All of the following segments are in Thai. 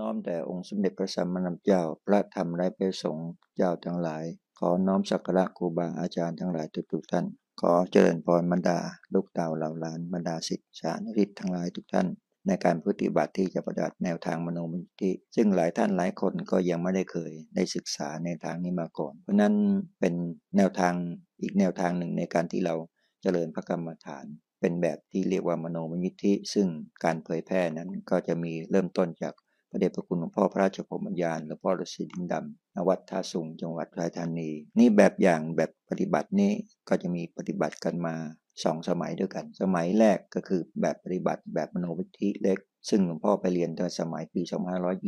น้อมแต่องค์สมเด็จพระสัมมาสัมพุทธเจ้า พระธรรมและพระสงฆ์เจ้าทั้งหลาย ขอน้อมสักการะครูบาอาจารย์ทั้งหลายทุกๆท่าน ขอเจริญพรบรรดา ลูกเต่าเหล่าหลานบรรดาศิษย์สานุริตทั้งหลายทุกท่าน ในการปฏิบัติที่จะปฏิบัติแนวทางมโนมยิทธิซึ่งหลายท่านหลายคนก็ยังไม่ได้เคยได้ศึกษาในทางนี้มาก่อน เพราะนั้นเป็นแนวทางอีกแนวทางหนึ่งในการที่เรา เจริญพระกรรมฐาน เป็นแบบที่เรียกว่ามโนมยิทธิ ซึ่งการเผยแพร่นั้นก็จะมีเริ่มต้นจากพระเดชพระคุณหลวงพ่อพระราชพรมยานหลวงพ่อฤาษีดินดำณวัดท่าสุงจังหวัดราชธานี นี่แบบอย่างแบบปฏิบัตินี้ก็จะมีปฏิบัติกันมาสองสมัยด้วยกัน สมัยแรกก็คือแบบปฏิบัติแบบมโนวิธิเล็ก ซึ่งหลวงพ่อไปเรียนตอนสมัยปี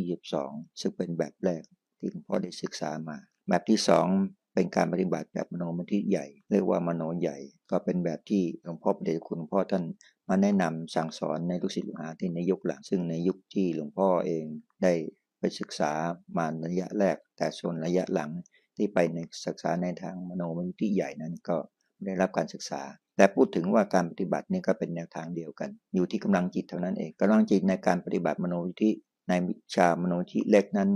2522 ซึ่งเป็นแบบแรกที่หลวงพ่อได้ศึกษามา แบบที่สอง เป็นการปฏิบัติแบบมโนมทิใหญ่ เรียกว่ามโนใหญ่ ก็เป็นแบบที่หลวงพ่อพระเดชคุณหลวงพ่อท่านมาแนะนำสั่งสอนในลูกศิษย์ลูกหาที่ในยุคหลัง ซึ่งในยุคที่หลวงพ่อเองได้ไปศึกษามาระยะแรก แต่ส่วนระยะหลังที่ไปในศึกษาในทางมโนมทิใหญ่นั้นก็ได้รับการศึกษา แต่พูดถึงว่าการปฏิบัตินี่ก็เป็นแนวทางเดียวกัน อยู่ที่กำลังจิตเท่านั้นเองกำลังจิตในการปฏิบัติมโนวิธิในวิชามโนวิธิเล็กนั้น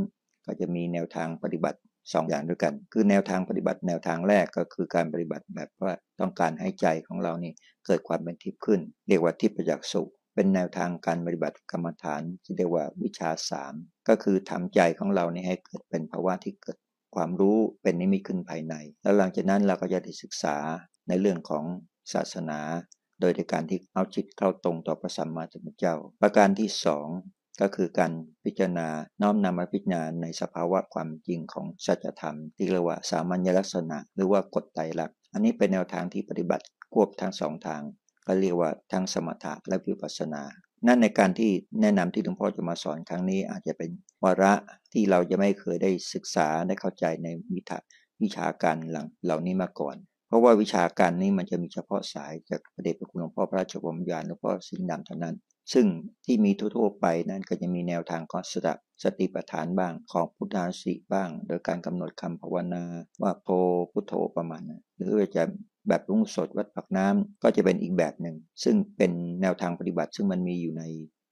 ก็จะมีแนวทางปฏิบัติ สองอย่างด้วยกัน คือแนวทางปฏิบัติแนวทางแรกก็คือการปฏิบัติแบบว่าต้องการให้ใจของเรานี่เกิดความเป็นทิพย์ขึ้น เรียกว่าทิพยจักษ์สุขเป็นแนวทางการปฏิบัติกรรมฐานที่เรียกว่าวิชาสามก็คือทำใจของเรานี่ให้เกิดเป็นภาวะที่เกิดความรู้เป็นนิมิตขึ้นภายใน แล้วหลังจากนั้นเราก็จะได้ศึกษาในเรื่องของศาสนา โดยในการที่เอาจิตเข้าตรงต่อพระสัมมาสัมพุทธเจ้า ประการที่สอง ก็คือการพิจารณาน้อมนำมาพิจารณาในสภาวะความจริงของสัจธรรม ที่เรียกว่าสามัญลักษณะ หรือว่ากฎไตรลักษณ์อันนี้เป็นแนวทางที่ปฏิบัติควบทั้งสองทาง ก็เรียกว่าทั้งสมถะและวิปัสสนา นั่นในการที่แนะนำที่หลวงพ่อจะมาสอนครั้งนี้อาจจะเป็นวาระที่เราจะไม่เคยได้ศึกษาได้เข้าใจในวิถวิชาการเหล่านี้มาก่อน เพราะว่าวิชาการนี้มันจะมีเฉพาะสายจากพระเดชพระคุณหลวงพ่อพระราชวงศ์ยานหลวงพ่อสิงห์ดำเท่านั้น ซึ่งที่มีทั่วๆไปนั้นก็จะมีแนวทางของสติสติปัฏฐานบ้างของพุทธาสิบ้าง โดยการกำหนดคำภาวนาว่าโพพุทโธประมาณหรือจะแบบรุ่งสดวัดปักน้ำก็จะเป็นอีกแบบหนึ่ง ซึ่งเป็นแนวทางปฏิบัติ ซึ่งมันมีอยู่ใน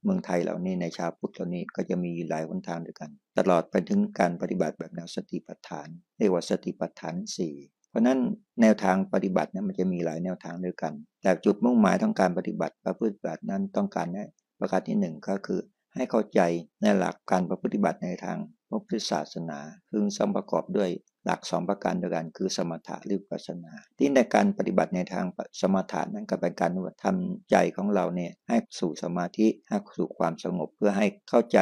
เมืองไทยเหล่านี้ในชาวพุทธเหล่านี้ก็จะมีหลายหนทางด้วยกัน ตลอดไปถึงการปฏิบัติแบบแนวสติปัฏฐาน เรียกว่าสติปัฏฐานสี่ ราะนั้นแนวทางปฏิบัตินั้นมันจะมีหลายแนวทางด้วยกัน แต่จุดมุ่งหมายต้องการปฏิบัติประพฤติบัตินั้นต้องการให้ประการที่หนึ่งก็คือ ให้เข้าใจในหลักการประพฤติบัติในทางพระพุทธศาสนาซึ่งสมประกอบด้วยหลักสองประการด้วยกันคือสมถะหรือวิปัสนา ที่ในการปฏิบัติในทางสมถะนั้นก็เป็นการทำใจของเราเนี่ยให้สู่สมาธิให้สู่ความสงบเพื่อให้เข้าใจ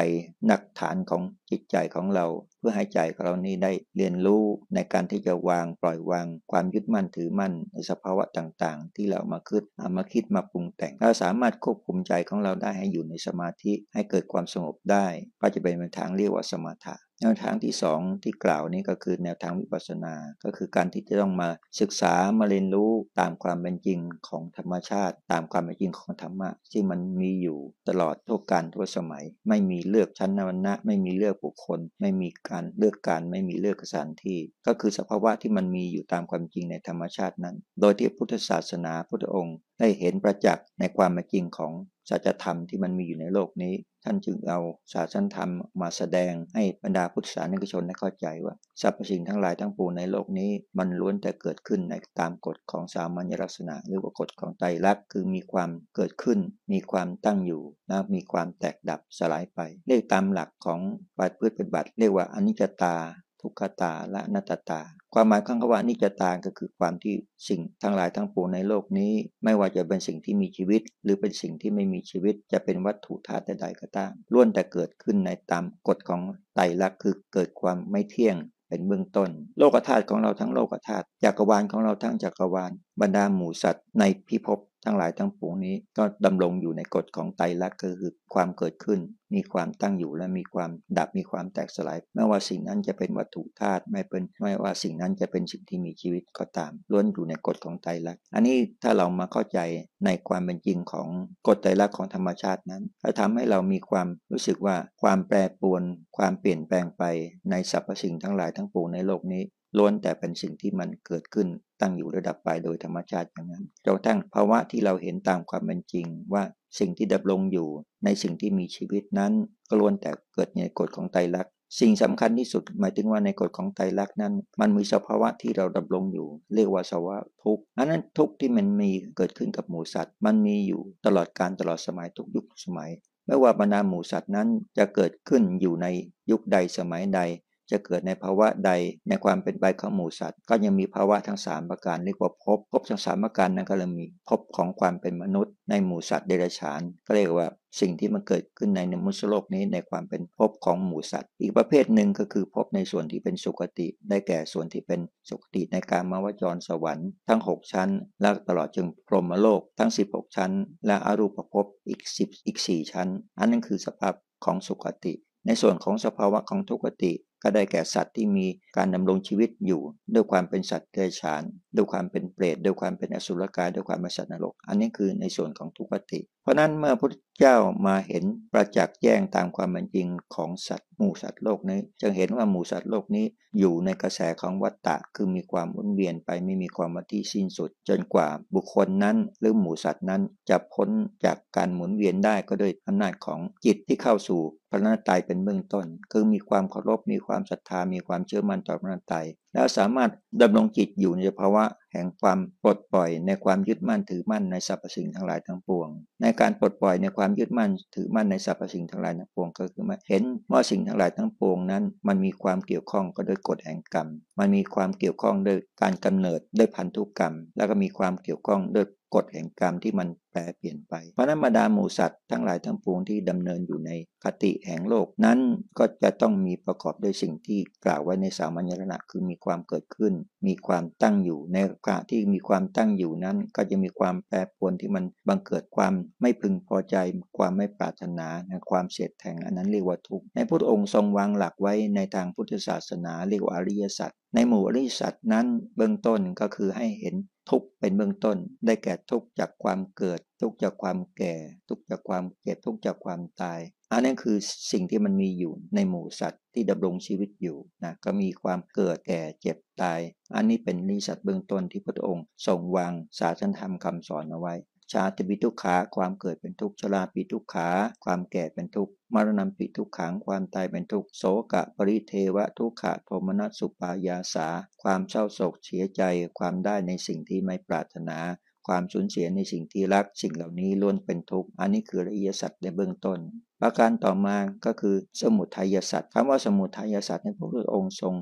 หนักฐานของ จิตใจของเรา เพื่อให้ใจของเรานี้ได้เรียนรู้ในการที่จะวางปล่อยวาง ความยึดมั่นถือมั่นในสภาวะต่างๆ ที่เรามาคิดมาคิดมาปรุงแต่งเราสามารถควบคุมใจของเราได้ให้อยู่ในสมาธิให้เกิดความสงบได้ ก็จะเป็นทางเรียกว่าสมถะแนวทางที่สองที่กล่าวนี้ก็คือแนวทางวิปัสสนา ก็คือการที่จะต้องมาศึกษามาเรียนรู้ตามความเป็นจริงของธรรมชาติ ตามความเป็นจริงของธรรมะที่มันมีอยู่ตลอดทุกการทุกสมัย ไม่มีเลือกชั้นวรรณะไม่มีเลือกบุคคล ไม่มีการเลือกการไม่มีเลือกสถานที่ ก็คือสภาวะที่มันมีอยู่ตามความจริงในธรรมชาตินั้น โดยที่พุทธศาสนาพุทธองค์ ได้เห็นประจักษ์ในความเป็นจริงของ สัจธรรมที่มันมีอยู่ในโลกนี้ ท่านจึงเอาศาสนธรรมมาแสดงให้บรรดาพุทธศาสนิกชนได้เข้าใจว่าสรรพสิ่งทั้งหลายทั้งปวงในโลกนี้ มันล้วนแต่เกิดขึ้นในตามกฎของสามัญลักษณะ หรือว่ากฎของไตรลักษณ์คือมีความเกิดขึ้น มีความตั้งอยู่และมีความแตกดับสลายไป เรียกตามหลักของปฏิพฤติปฏิบัติ เรียกว่าอนิจจตา ทุกขตาและนัตตา ความหมายของคำว่านิจตาก็คือความที่สิ่งทั้งหลายทั้งปวงในโลกนี้ ไม่ว่าจะเป็นสิ่งที่มีชีวิต หรือเป็นสิ่งที่ไม่มีชีวิต จะเป็นวัตถุธาตุใดก็ตามล้วนแต่เกิดขึ้นในตามกฎของไตรลักษณ์คือเกิดความไม่เที่ยงเป็นเบื้องต้น โลกธาตุของเราทั้งโลกธาตุจักรวาลของเราทั้งจักรวาลบรรดาหมู่สัตว์ในพิภพ ทั้งหลายทั้งปวงนี้ก็ดำรงอยู่ในกฎของไตรลักษณ์ก็คือความเกิดขึ้น มีความตั้งอยู่และมีความดับมีความแตกสลายไม่ว่าสิ่งนั้นจะเป็นวัตถุธาตุไม่เป็นไม่ว่าสิ่งนั้นจะเป็นสิ่งที่มีชีวิตก็ตามล้วนอยู่ในกฎของไตรลักษณ์อันนี้ถ้าเรามาเข้าใจในความเป็นจริงของกฎไตรลักษณ์ของธรรมชาตินั้นจะทำให้เรามีความรู้สึกว่าความแปรปรวน ความเปลี่ยนแปลงไปในสรรพสิ่งทั้งหลายทั้งปวงในโลกนี้ ล้วนแต่เป็นสิ่งที่มันเกิดขึ้นตั้งอยู่ระดับไปโดยธรรมชาติอย่างนั้นจนทั้งภาวะที่เราเห็นตามความเป็นจริง ว่าสิ่งที่ดำรงอยู่ในสิ่งที่มีชีวิตนั้นก็ล้วนแต่เกิดในกฎของไตรลักษณ์สิ่งสำคัญที่สุดหมายถึงว่าในกฎของไตรลักษณ์นั้น มันมีสภาวะที่เราดำรงอยู่ เรียกว่าสภาวะทุกข์อันนั้นทุกข์ที่มันมีเกิดขึ้นกับหมูสัตว์ มันมีอยู่ตลอดการตลอดสมัยทุกยุคสมัย ไม่ว่าบรรดาหมูสัตว์นั้นจะเกิดขึ้นอยู่ในยุคใดสมัยใด จะเกิดในภาวะใดในความเป็นไปของหมูสัตว์ ก็ยังมีภาวะทั้ง 3 ประการเรียกว่าภพภพทั้ง 3 ประการนั้นก็เลยมีภพของความเป็นมนุษย์ ในหมูสัตว์เดรัจฉาน ก็เรียกว่าสิ่งที่มันเกิดขึ้นในมนุษย์โลกนี้ในความเป็นภพของหมูสัตว์ อีกประเภทหนึ่งก็คือภพในส่วนที่เป็นสุคติได้แก่ส่วนที่เป็นสุคติในการมาวจรสวรรค์ทั้ง 6 ชั้น และตลอดจนพรหมโลกทั้ง 16 ชั้น และอรูปภพอีก10อีก 4 ชั้น อันนั้นคือสภาพของสุคติในส่วนของสภาวะของทุกติ ก็ได้แก่สัตว์ที่มีการดำรงชีวิตอยู่ ด้วยความเป็นสัตว์เดรัจฉาน ด้วยความเป็นเปรตด้วยความเป็นอสุรกายด้วยความเป็นสัตว์นรก อันนี้คือในส่วนของทุกขติ เพราะนั้นเมื่อพระพุทธเจ้ามาเห็นประจักษ์แจ้งตามความเป็นจริงของสัตว์หมู่สัตว์โลกนี้จะเห็นว่าหมู่สัตว์โลกนี้อยู่ในกระแสของวัฏฏะคือมีความวนเวียนไปไม่มีความมาที่สิ้นสุด จนกว่าบุคคลนั้นหรือหมู่สัตว์นั้นจะพ้นจากการหมุนเวียนได้ก็โดยอำนาจของจิตที่เข้าสู่พระนาตายเป็นเบื้องต้น คือมีความเคารพมีความศรัทธามีความเชื่อมั่นต่อพระนาตาย แล้วสามารถดำรงจิตอยู่ในภาวะ แห่งความปลดปล่อยในความยึดมั่นถือมั่นในสรรพสิ่งทั้งหลายทั้งปวง ในการปลดปล่อยในความยึดมั่นถือมั่นในสรรพสิ่งทั้งหลายทั้งปวงก็คือมาเห็นว่าสิ่งทั้งหลายทั้งปวงนั้น มันมีความเกี่ยวข้องก็ด้วยกฎแห่งกรรม มันมีความเกี่ยวข้องด้วยการกำเนิดด้วยพันธุกรรม แล้วก็มีความเกี่ยวข้องด้วยกฎแห่งกรรมที่มันแปรเปลี่ยนไป เพราะนั้นบรรดาหมูสัตว์ทั้งหลายทั้งปวงที่ดำเนินอยู่ในคติแห่งโลกนั้นก็จะต้องมีประกอบด้วยสิ่งที่กล่าวไว้ในสามัญลักษณะคือมีความเกิดขึ้น มีความตั้งอยู่ในกะที่มีความตั้งอยู่นั้น ก็จะมีความแปรปรวนที่มันบังเกิดความไม่พึงพอใจ ความไม่ปรารถนาความเสียดแทงอันนั้นเรียกว่าทุกข์ในพุทธองค์ทรงวางหลักไว้ในทางพุทธศาสนาเรียกว่าอริยสัจ ในหมู่อริสัจนั้นเบื้องต้นก็คือให้เห็นทุกเป็นเบื้องต้น ได้แก่ทุกจากความเกิด ทุกจากความแก่ ทุกจากความเจ็บทุกจากความตาย อันนั้นคือสิ่งที่มันมีอยู่ในหมู่สัตว์ที่ดำรงชีวิตอยู่นะก็มีความเกิดแก่เจ็บตาย อันนี้เป็นนิสัตเบื้องต้นที่พระองค์ทรงวางศาสนธรรมคำสอนเอาไว้ ชาติปิทุกขาความเกิดเป็นทุกข์ชราปิทุกขา ความแก่เป็นทุกข์มรณะปิทุกขังความตายเป็นทุกข์โสกะปริเทวะทุกขะโทมนัสสุปายาสา ความเศร้าโศกเสียใจ ความได้ในสิ่งที่ไม่ปรารถนา ความสูญเสียในสิ่งที่รักสิ่งเหล่านี้ล้วนเป็นทุกข์อันนี้คือละเอียดสัตว์ในเบื้องต้น ประการต่อมาก็คือสมุทัยสัตว์คำว่าสมุทัยสัตว์ในพระพุทธองค์ทรง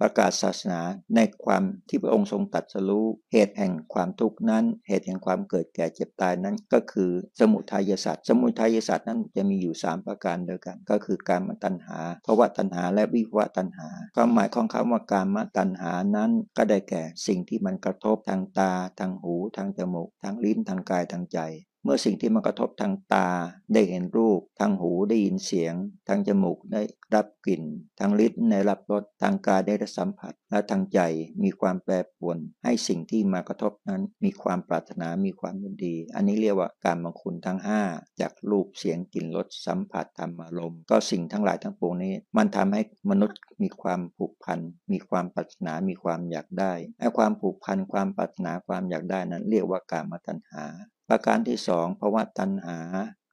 ประกาศศาสนาในความที่พระองค์ทรงตัดสรู้เหตุแห่งความทุกข์นั้น เหตุแห่งความเกิดแก่เจ็บตายนั้นก็คือสมุทัยสัตว์สมุทัยสัตว์นั้นจะมีอยู่ 3 ประการเดียวกัน ก็คือการมตัณหาภาวะตัณหาและวิภวะตัณหา ความหมายของคำว่าการมตัณหานั้นก็ได้แก่สิ่งที่มันกระทบทางตาทางหูทางจมูกทางลิ้นทางกายทางใจ เมื่อสิ่งที่มากระทบทางตาได้เห็นรูป ทางหูได้ยินเสียง ทางจมูกได้รับกลิ่น ทางลิ้นได้รับรส ทางกายได้รับสัมผัส และทางใจมีความแปรปรวน ให้สิ่งที่มากระทบนั้น มีความปรารถนา มีความยินดี อันนี้เรียกว่าการมังคุณทั้ง 5 จากรูป เสียง กลิ่น รส สัมผัส ธรรมอารมณ์ ก็สิ่งทั้งหลายทั้งปวงนี้ มันทำให้มนุษย์มีความผูกพัน มีความปรารถนา มีความอยากได้ไอ้ความผูกพัน ความปรารถนา ความอยากได้นั้น เรียกว่าการมาตัณหา ประการที่สองภาวะตัณหา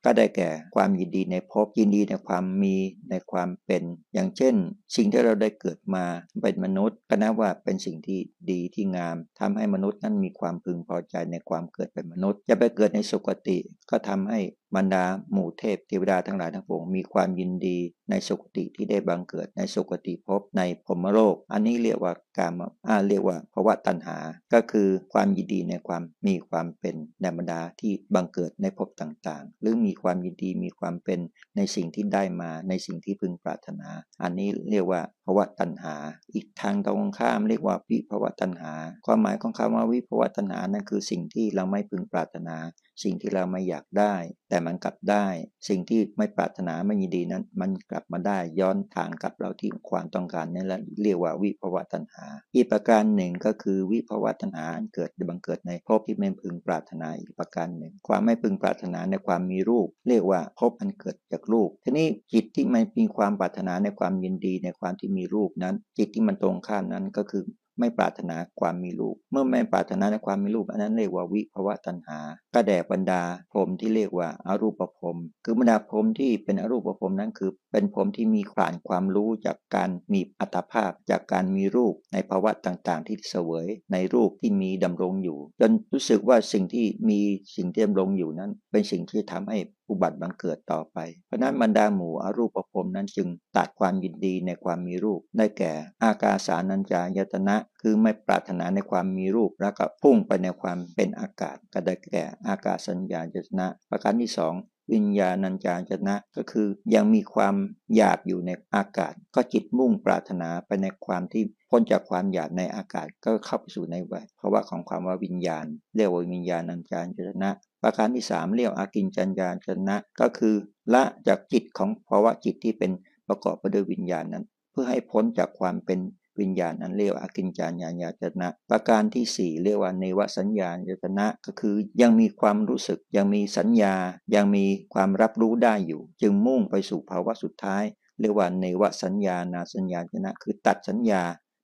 ก็ได้แก่ความยินดีในภพยินดีในความมีในความเป็น อย่างเช่น สิ่งที่เราได้เกิดมาเป็นมนุษย์ก็นับว่าเป็นสิ่งที่ดีที่งามทำให้มนุษย์นั้นมีความพึงพอใจในความเกิดเป็นมนุษย์ จะไปเกิดในสุคติก็ทำให้บรรดาหมู่เทพเทวดาทั้งหลายทั้งปวงมีความยินดีในสุคติที่ได้บังเกิดในสุคติภพในพรมโลก อันนี้เรียกว่าการอาเรียกว่าภาวะตัณหา ก็คือความยินดีในความมีความเป็นในบรรดาที่บังเกิดในภพต่างๆ หรือมีความยินดีมีความเป็นในสิ่งที่ได้มาในสิ่งที่พึงปรารถนา อันนี้เรียกว่าภาวะตัณหา อีกทางตรงข้ามเรียกว่าวิภาวะตัณหา ความหมายของคำว่าวิภาวะตัณหานั่นคือสิ่งที่เราไม่พึงปรารถนา สิ่งที่เราไม่อยากได้ แต่มันกลับได้ สิ่งที่ไม่ปรารถนาไม่ยินดีนั้น มันกลับมาได้ย้อนทางกับเราที่ความต้องการนั่นแหละเรียกว่าวิภวตัณหา อีกประการหนึ่งก็คือวิภวตัณหาเกิดบังเกิดในภพที่ไม่พึงปรารถนาอีกประการหนึ่ง ความไม่พึงปรารถนาในความมีรูป เรียกว่าภพอันเกิดจากรูป ทีนี้จิตที่ไม่มีความปรารถนาในความยินดีในความที่มีรูปนั้น จิตที่มันตรงข้ามนั้นก็คือ ไม่ปรารถนาความมีรูปเมื่อไม่ปรารถนาในความมีรูปอันนั้นเรียกว่าวิภวะตัณหา ก็แด่บรรดาพรมที่เรียกว่าอารูปภพคือบรรดาพรมที่เป็นอรูปภพนั้นคือ เป็นพรมที่มีผ่านความรู้จากการมีอัตภาพ จากการมีรูปในภาวะต่างๆ ที่เสวย ในรูปที่มีดำรงอยู่ จนรู้สึกว่าสิ่งที่มีสิ่งที่ดำรงอยู่นั้น เป็นสิ่งที่ทำให้อุบัติบังเกิดต่อไป เพราะนั้นบรรดาหมู่อรูปภพนั้นจึงตัดความยินดีในความมีรูป ได้แก่ อากาสานัญจายตนะ คือไม่ปรารถนาในความมีรูป แล้วก็พุ่งไปในความเป็นอากาศ ก็ได้แก่ อากาศสัญญาจตนะ ประการที่สองวิญญาณัญจายตนะก็คือยังมีความหยาบอยู่ในอากาศ ก็จิตมุ่งปรารถนาไปในความที่พ้นจากความหยาบในอากาศก็เข้าไปสู่ในวัยเพราะว่าของความว่าวิญญาณ เรียกว่าวิญญาณัญจายตนะ ประการที่ 3 เรียกอากินจัญญาชนะ ก็คือละจากจิตของภาวะจิตที่เป็นประกอบไปด้วยวิญญาณนั้น เพื่อให้พ้นจากความเป็นวิญญาณนั้นเรียกว่าอากินจัญญาญาจนะ ประการที่ 4 เรียกว่าเนวสัญญาญาจนะ ก็คือยังมีความรู้สึกยังมีสัญญา ยังมีความรับรู้ได้อยู่ จึงมุ่งไปสู่ภาวะสุดท้าย เรียกว่าเนวสัญญานาสัญญาจนะ คือตัดสัญญา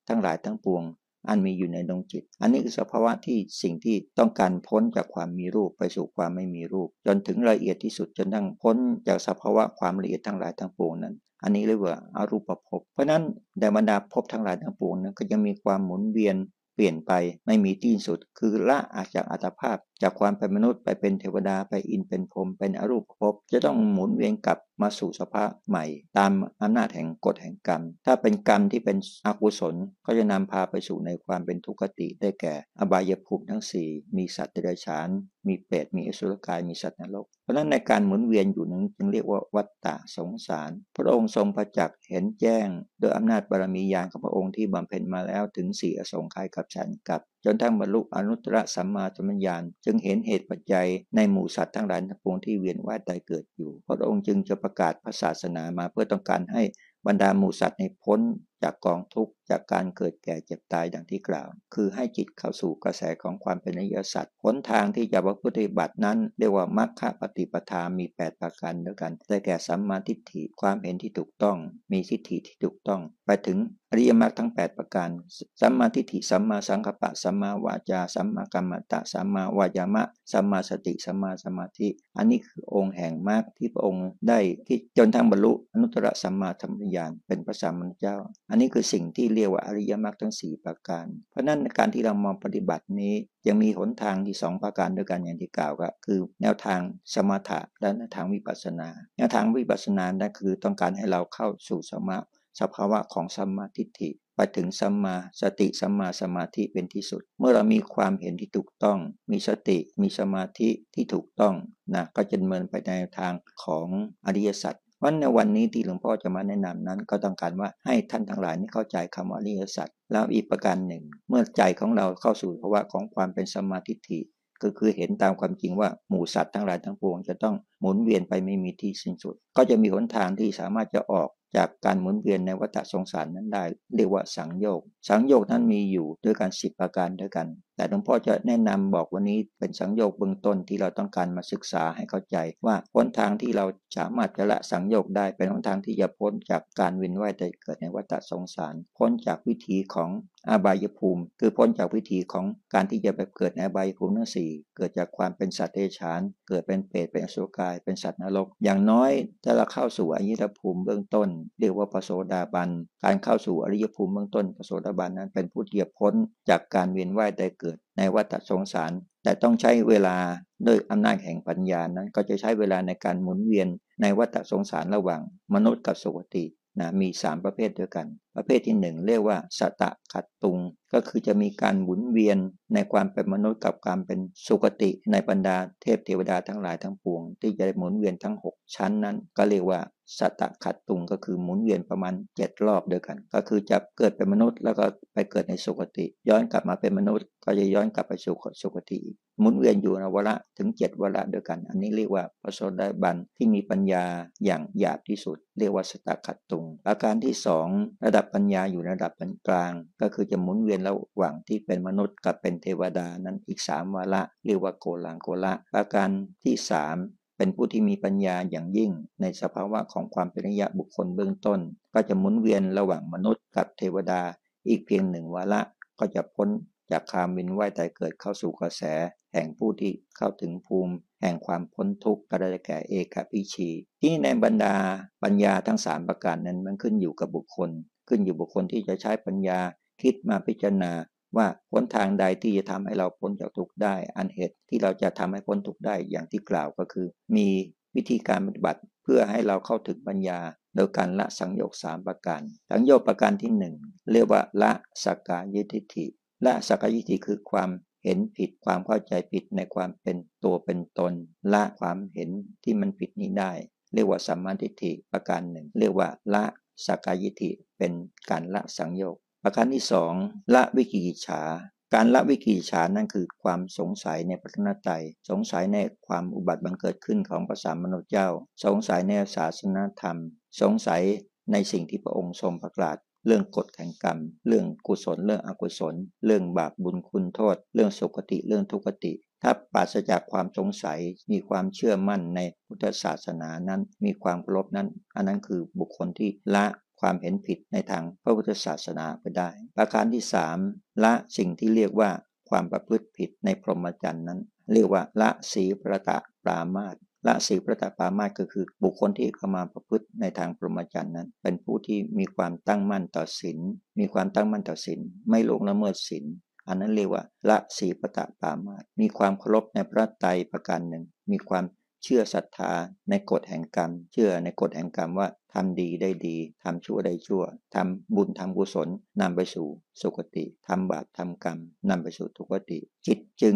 ทั้งหลายทั้งปวง อันมีอยู่ในดวงจิต อันนี้คือสภาวะที่สิ่งที่ต้องการพ้นจากความมีรูปไปสู่ความไม่มีรูป จนถึงละเอียดที่สุดจนทั้งพ้นจากสภาวะความละเอียดทั้งหลายทั้งปวงนั้น อันนี้เรียกว่าอารูปภพ เพราะนั้นแต่บรรดาภพทั้งหลายทั้งปวงนั้นก็ยังมีความหมุนเวียนเปลี่ยนไปไม่มีที่สุด คือละอาจากอัตภาพ จากความเป็นมนุษย์ไปเป็นเทวดาไปอินเป็นพรหมเป็นอรูปภพจะต้องหมุนเวียนกลับมาสู่สภาพใหม่ ตามอำนาจแห่งกฎแห่งกรรม ถ้าเป็นกรรมที่เป็นอกุศลก็จะนำพาไปสู่ในความเป็นทุกขติได้แก่ อบายภูมิทั้ง 4 มีสัตว์เดรัจฉาน มีเปรตมีอสุรกายมีสัตว์นรก เพราะฉะนั้นในการหมุนเวียนอยู่นั้นจึงเรียกว่าวัฏฏะสงสาร พระองค์ทรงประจักษ์เห็นแจ้ง โดยอำนาจบารมีญาณของพระองค์ที่บำเพ็ญมาแล้วถึงสี่อสงไขยกับฉันกับจนทั้งบรรลุอนุตตรสัมมาสัมปญาณจึงเห็นเหตุปัจจัยในหมู่สัตว์ทั้งหลายทั้งปวงที่เวียนว่ายตายเกิดอยู่ พระองค์จึงจะประกาศพระศาสนามาเพื่อต้องการให้บรรดาหมู่สัตว์ในพ้น จากกองทุกข์จากการเกิดแก่เจ็บตายดังที่กล่าว คือให้จิตเข้าสู่กระแสของความเป็นอริยสัจหนทางที่จะประพฤติบัตินั้น เรียกว่ามัคคปฏิปทามี 8 ประการด้วยกันได้แก่สัมมาทิฏฐิความเห็นที่ถูกต้อง มีทิฏฐิที่ถูกต้อง ไปถึงอริยมรรคทั้ง 8 ประการสัมมาทิฏฐิสัมมาสังกัปปะสัมมาวาจาสัมมากรรมตะสัมมาวายามะสัมมาสติสัมมาสมาธิ อันนี้คือองค์แห่งมรรคที่พระองค์ได้ที่จนทั้งบรรลุอนุตตรสัมมาธรรมญาณเป็นพระสัมมาเจ้าอันนี้คือสิ่งที่เรียกว่าอริยมรรคทั้ง 4 ประการ เพราะนั้นการที่เรามองปฏิบัตินี้ยังมีหนทางที่ 2 ประการด้วยกันอย่างที่กล่าวก็คือ แนวทางสมถะและแนวทางวิปัสสนา แนวทางวิปัสสนานั่นคือต้องการให้เราเข้าสู่สมาสภาวะของสัมมาทิฏฐิไปถึงสัมมาสติสัมมาสมาธิเป็นที่สุด เมื่อเรามีความเห็นที่ถูกต้อง มีสติ มีสมาธิที่ถูกต้องนะก็จะเมินไปในทางของอริยสัจ วันในวันนี้ที่หลวงพ่อจะมาแนะนำนั้น ก็ต้องการว่าให้ท่านทั้งหลายนี่เข้าใจคำว่าอริยสัจแล้วอีกประการหนึ่ง เมื่อใจของเราเข้าสู่ภาวะของความเป็นสมาธิฐิก็คือเห็นตามความจริงว่าหมู่สัตว์ทั้งหลายทั้งปวงจะต้องหมุนเวียนไปไม่มีที่สิ้นสุด ก็จะมีหนทางที่สามารถจะออกจากการหมุนเวียนในวัฏสงสารนั้นได้ เรียกว่าสังโยก สังโยกนั้นมีอยู่ด้วยกันสิบประการด้วยกัน แต่หลวงพ่อจะแนะนำบอกวันนี้เป็นสังโยกเบื้องต้นที่เราต้องการมาศึกษาให้เข้าใจ ว่าหนทางที่เราสามารถจะละสังโยกได้เป็นหนทางที่จะพ้นจากการวินว่ายใจเกิดในวัฏสงสาร พ้นจากวิถีของอาบายภูมิ คือพ้นจากวิถีของการที่จะไปเกิดในอบายภูมิทั้งสี่เกิดจากความเป็นสัตว์เดรัจฉาน เกิดเป็นเปรตเป็นอสุรกาย เป็นสัตว์นรก อย่างน้อยถ้าเราเข้าสู่อายตภูมิเบื้องต้น เรียกว่าปโสดาบัน การเข้าสู่อริยภูมิเบื้องต้นปโสดาบันนั้นเป็นผู้ที่จะพ้นจากการเวียนว่ายได้เกิดในวัฏสงสาร แต่ต้องใช้เวลาด้วยอำนาจแห่งปัญญานั้น ก็จะใช้เวลาในการหมุนเวียนในวัฏสงสารระหว่าง มนุษย์กับสุคตินะมี 3 ประเภทด้วยกัน ประเภทที่หนึ่งเรียกว่าสตะขัดตุง ก็คือจะมีการหมุนเวียนในความเป็นมนุษย์กับการเป็นสุคติในบรรดาเทพเทวดาทั้งหลายทั้งปวง ที่จะหมุนเวียนทั้ง 6 ชั้นนั้น ก็เรียกว่า สัตตขัดตุงก็คือหมุนเวียนประมาณ 7 รอบด้วยกัน ก็คือจะเกิดเป็นมนุษย์แล้วก็ไปเกิดในสุคติ ย้อนกลับมาเป็นมนุษย์ ก็จะย้อนกลับไปสู่สุคติอีกหมุนเวียนอยู่ในวระถึง 7 วระด้วยกัน อันนี้เรียกว่าพระโสดาบันที่มีปัญญาอย่างหยาบที่สุด เรียกว่าสตขัดตุง อาการที่ 2 ระดับปัญญาอยู่ระดับกลาง ก็คือจะหมุนเวียนระหว่างที่เป็นมนุษย์กับเป็นเทวดานั้นอีก 3 วระเรียกว่าโกลังโกละ อาการที่ 3 เป็นผู้ที่มีปัญญาอย่างยิ่ง ในสภาวะของความเป็นระยะบุคคลเบื้องต้น ก็จะหมุนเวียนระหว่างมนุษย์กับเทวดา อีกเพียงหนึ่งวาระก็จะพ้นจากคามวินว่ายตายเกิดเข้าสู่กระแส แห่งผู้ที่เข้าถึงภูมิ แห่งความพ้นทุกข์ก็ได้แก่เอกพิชี ที่ในบรรดาปัญญาทั้งสามประการนั้นมันขึ้นอยู่กับบุคคล ขึ้นอยู่บุคคลที่จะใช้ปัญญาคิดมาพิจารณา ว่าพ้นทางใดที่จะทำให้เราพ้นจากทุกข์ได้ อันเหตุที่เราจะทำให้พ้นทุกข์ได้อย่างที่กล่าวก็คือ มีวิธีการปฏิบัติเพื่อให้เราเข้าถึงปัญญา โดยการละสังโยคสามประการสังโยคประการที่หนึ่งเรียกว่าละสักกายทิฏฐิละสักกายทิฏฐิคือความเห็นผิดความเข้าใจผิดในความเป็นตัวเป็นตน ละความเห็นที่มันผิดนี้ได้ เรียกว่าสัมมาทิฏฐิประการหนึ่ง เรียกว่าละสักกายทิฏฐิเป็นการละสังโยค ประการที่สองละวิกิจฉา การละวิกิจฉานั่นคือความสงสัยในพระนตรัยสงสัยในความอุบัติบังเกิดขึ้นของพระสามนุษย์เจ้า สงสัยในศาสนาธรรม สงสัยในสิ่งที่พระองค์ทรงประกาศเรื่องกฎแห่งกรรม เรื่องกุศล เรื่องอกุศล เรื่องบาปบุญคุณโทษ เรื่องสุคติ เรื่องทุกติ ถ้าปราศจากความสงสัย มีความเชื่อมั่นในพุทธศาสนานั้น มีความเคารพนั้น อันนั้นคือบุคคลที่ละ ความเห็นผิดในทางพระพุทธศาสนาไปได้ ประการที่สามละสิ่งที่เรียกว่าความประพฤติผิดในพรหมจรรย์นั้น เรียกว่าละสีประตะปรามาตละสีประตะปรามาตก็คือบุคคลที่เข้ามาประพฤติในทางพรหมจรรย์นั้น เป็นผู้ที่มีความตั้งมั่นต่อศีลมีความตั้งมั่นต่อศีลไม่ลงละเมิดศีลอันนั้นเรียกว่าละสีประตะปามาตมีความเคารพในพระไตรประการหนึ่ง มีความ เชื่อศรัทธาในกฎแห่งกรรม เชื่อในกฎแห่งกรรมว่าทำดีได้ดีทำชั่วได้ชั่วทำบุญทำกุศลนำไปสู่สุคติทำบาปทำกรรมนำไปสู่ทุกติ จิตจึง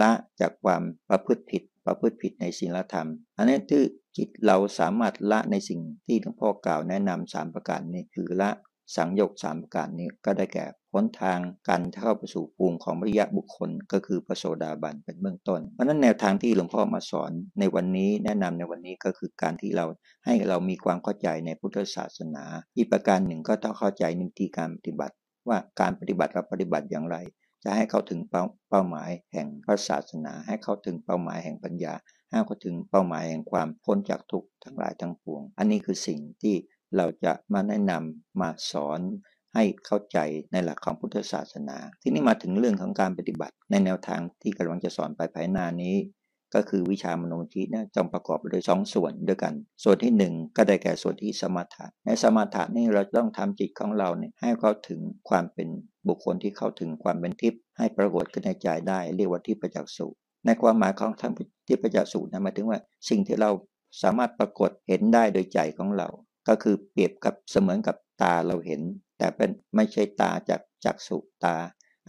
ละจากความประพฤติผิด ประพฤติผิดในศีลธรรม อันนี้คือจิตเราสามารถละในสิ่งที่หลวงพ่อกล่าวแนะนำสามประการนี้คือละ สังโยกสามประการนี้ก็ได้แก่พ้นทางการเข้าไปสู่ภูมิของริยะบุคคล ก็คือพระโสดาบันเป็นเบื้องต้น เพราะนั้นแนวทางที่หลวงพ่อมาสอนในวันนี้แนะนำในวันนี้ก็คือการที่เราให้เรามีความเข้าใจในพุทธศาสนา อีกประการหนึ่งก็ต้องเข้าใจนิติการปฏิบัติ ว่าการปฏิบัติเราปฏิบัติอย่างไร จะให้เข้าถึงเป้าเป้าหมายแห่งพระศาสนา ให้เข้าถึงเป้าหมายแห่งปัญญาให้เข้าถึงเป้าหมายแห่งความพ้นจากทุกข์ทั้งหลายทั้งปวง อันนี้คือสิ่งที่ เราจะมาแนะนำมาสอนให้เข้าใจในหลักของพุทธศาสนา ที่นี่มาถึงเรื่องของการปฏิบัติ ในแนวทางที่กำลังจะสอนไปภายหน้านี้ ก็คือวิชามโนจินะจงประกอบไปด้วยสองส่วนด้วยกัน ส่วนที่ 1 ก็ได้แก่ส่วนที่สมถะในสมถะนี่เราต้องทำจิตของเราเนี่ยให้เข้าถึงความเป็นบุคคลที่เข้าถึงความเป็นทิพย์ให้ปรากฏขึ้นในใจได้ เรียกว่าทิพประจักษุในความหมายของทั้งทิพจักษุนะหมายถึงว่าสิ่งที่เราสามารถปรากฏเห็นได้โดยใจของเรา ก็คือเปรียบกับเสมือนกับตาเราเห็น แต่เป็นไม่ใช่ตาจากจักสุตา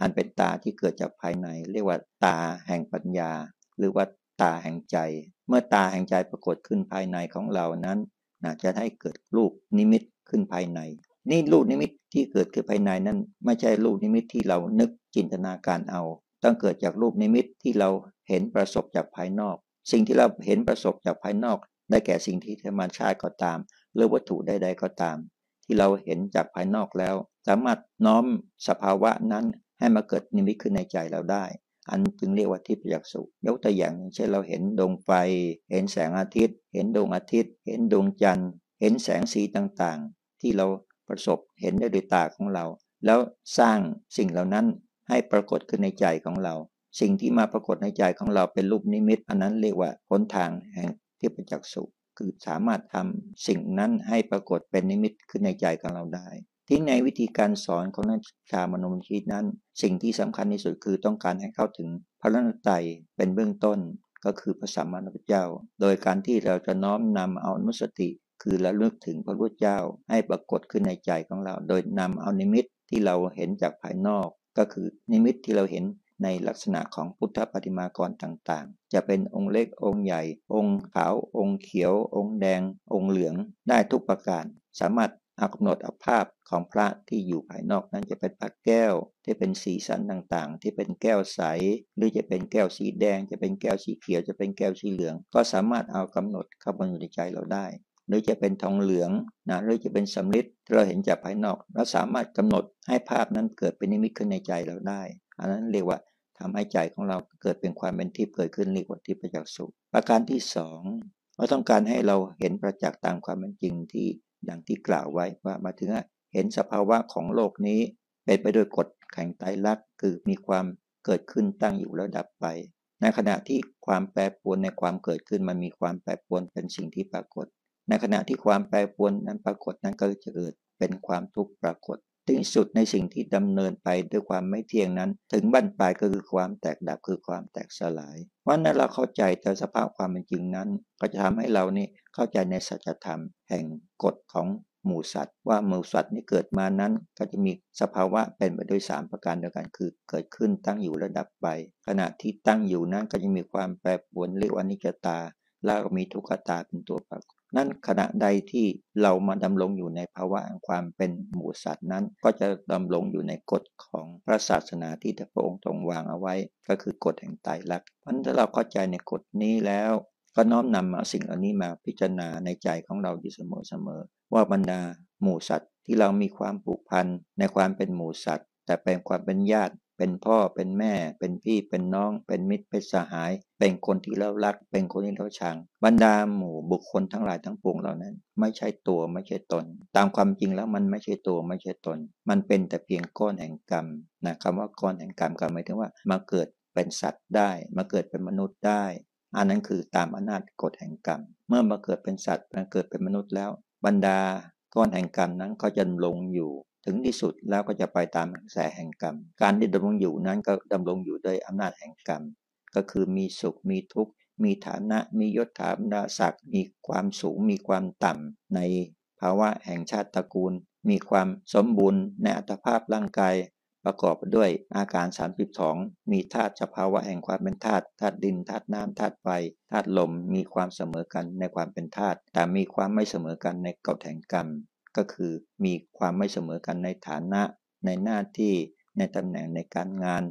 อันเป็นตาที่เกิดจากภายใน เรียกว่าตาแห่งปัญญา หรือว่าตาแห่งใจ เมื่อตาแห่งใจปรากฏขึ้นภายในของเรานั้นนะจะให้เกิดรูปนิมิตขึ้นภายใน นี่รูปนิมิตที่เกิดขึ้นภายในนั้น ไม่ใช่รูปนิมิตที่เรานึกจินตนาการเอา ต้องเกิดจากรูปนิมิตที่เราเห็นประสบจากภายนอก สิ่งที่เราเห็นประสบจากภายนอก ได้แก่สิ่งที่ธรรมชาติก็ตาม หรือวัตถุใด ๆ ก็ตาม ที่เราเห็นจากภายนอกแล้ว สามารถน้อมสภาวะนั้นให้มาเกิดนิมิตขึ้นในใจเราได้ อันจึงเรียกว่าทิพยจักษุยกตัวอย่างเช่นเราเห็นดวงไฟ เห็นแสงอาทิตย์ เห็นดวงอาทิตย์ เห็นดวงจันทร์ เห็นแสงสีต่างๆ ที่เราประสบเห็นได้ด้วยตาของเรา แล้วสร้างสิ่งเหล่านั้นให้ปรากฏขึ้นในใจของเรา สิ่งที่มาปรากฏในใจของเราเป็นรูปนิมิต อันนั้นเรียกว่าพ้นทางแห่งทิพยจักษุ คือสามารถทำสิ่งนั้นให้ปรากฏเป็นนิมิตขึ้นในใจของเราได้ ที่ในวิธีการสอนของนักชามนุษย์นั้น สิ่งที่สำคัญที่สุดคือต้องการให้เข้าถึงพระรัตนตรัยเป็นเบื้องต้น ก็คือพระสัมมาสัมพุทธเจ้า โดยการที่เราจะน้อมนำเอาอนุสติคือระลึกถึงพระพุทธเจ้าให้ปรากฏขึ้นในใจของเรา โดยนำเอานิมิตที่เราเห็นจากภายนอก ก็คือนิมิตที่เราเห็น ในลักษณะของพุทธปฏิมากรต่างๆ จะเป็นองค์เล็กองค์ใหญ่ องค์ขาว องค์เขียว องค์แดง องค์เหลือง ได้ทุกประการ สามารถเอากำหนดเอาภาพของพระที่อยู่ภายนอกนั้นจะเป็นพระแก้ว ที่เป็นสีสันต่างๆ ที่เป็นแก้วใส หรือจะเป็นแก้วสีแดง จะเป็นแก้วสีเขียว จะเป็นแก้วสีเหลือง ก็สามารถเอากำหนดเข้ามาอยู่ในใจเราได้ หรือจะเป็นทองเหลืองนะหรือจะเป็นสำริดเราเห็นจากภายนอก เราสามารถกำหนดให้ภาพนั้นเกิดเป็นนิมิตขึ้นในใจเราได้ อันนั้นเรียกว่าทำให้ใจของเราเกิดเป็นความเป็นทิพย์เกิดขึ้นเรียกว่าทิพย์ประจักษ์สุขประการที่สองเราต้องการให้เราเห็นประจักษ์ตามความเป็นจริงที่อย่างที่กล่าวไว้ว่ามาถึงเห็นสภาวะของโลกนี้ เป็นไปด้วยกฎแข่งไตรลักษณ์คือมีความเกิดขึ้นตั้งอยู่แล้วดับไป ในขณะที่ความแปรปรวนในความเกิดขึ้นมันมีความแปรปรวนเป็นสิ่งที่ปรากฏ ในขณะที่ความแปรปรวนนั้นปรากฏนั้นก็จะเกิดเป็นความทุกข์ปรากฏ ที่สุดในสิ่งที่ดำเนินไปด้วยความไม่เที่ยงนั้น ถึงบั้นปลายก็คือความแตกดับคือความแตกสลายเพราะนั้นเราเข้าใจแต่สภาพความเป็นจริงนั้น ก็จะทำให้เรานี่เข้าใจในสัจธรรม แห่งกฎของหมู่สัตว์ว่าหมู่สัตว์นี้เกิดมานั้น ก็จะมีสภาวะเป็นไปด้วย 3 ประการเดียวกันคือ เกิดขึ้นตั้งอยู่ระดับไป ขณะที่ตั้งอยู่นั้นก็จะมีความแปรปรวนเรียกว่านิจตา แล้วก็มีทุกขตาเป็นตัวปราก นั่นขณะใดที่เรามาดำรงอยู่ในภาวะแห่งความเป็นหมูสัตว์นั้น ก็จะดำรงอยู่ในกฎของพระศาสนาที่พระองค์ทรงวางเอาไว้ ก็คือกฎแห่งไตรลักษณ์เพราะถ้าเราเข้าใจในกฎนี้แล้ว ก็น้อมนำมาสิ่งเหล่านี้มาพิจารณาในใจของเราอยู่เสมอๆว่าบรรดาหมูสัตว์ที่เรามีความผูกพันในความเป็นหมูสัตว์ แต่เป็นความเป็นญาติ เป็นพ่อเป็นแม่ เป็นพี่เป็นน้อง เป็นมิตรเป็นสหาย เป็นคนที่เรารัก เป็นคนที่เราชัง บรรดาหมู่บุคคลทั้งหลายทั้งปวงเหล่านั้น ไม่ใช่ตัวไม่ใช่ตน ตามความจริงแล้วมันไม่ใช่ตัวไม่ใช่ตน มันเป็นแต่เพียงก้อนแห่งกรรมนะคำว่าก้อนแห่งกรรมก็หมายถึงว่ามาเกิดเป็นสัตว์ได้ มาเกิดเป็นมนุษย์ได้ อันนั้นคือตามอำนาจกฎแห่งกรรม เมื่อมาเกิดเป็นสัตว์มาเกิดเป็นมนุษย์แล้ว บรรดาก้อนแห่งกรรมนั้นก็จะลงอยู่ ถึงที่สุดแล้วก็จะไปตามกระแสแห่งกรรม การที่ดำรงอยู่นั้นก็ดำรงอยู่ด้วยอำนาจแห่งกรรม ก็คือมีสุขมีทุกข์ มีฐานะ มียศถาบรรดาศักดิ์มีความสูง มีความต่ำในภาวะแห่งชาติตระกูล มีความสมบูรณ์ในอัตภาพร่างกายประกอบด้วยอาการ 32 มีธาตุสภาวะแห่งความเป็นธาตุ ธาตุดิน ธาตุน้ำ ธาตุไฟ ธาตุลม มีความเสมอกันในความเป็นธาตุ แต่มีความไม่เสมอกันในกฎแห่งกรรม ก็คือมีความไม่เสมอกันในฐานะ ในหน้าที่ในตำแหน่งในการงาน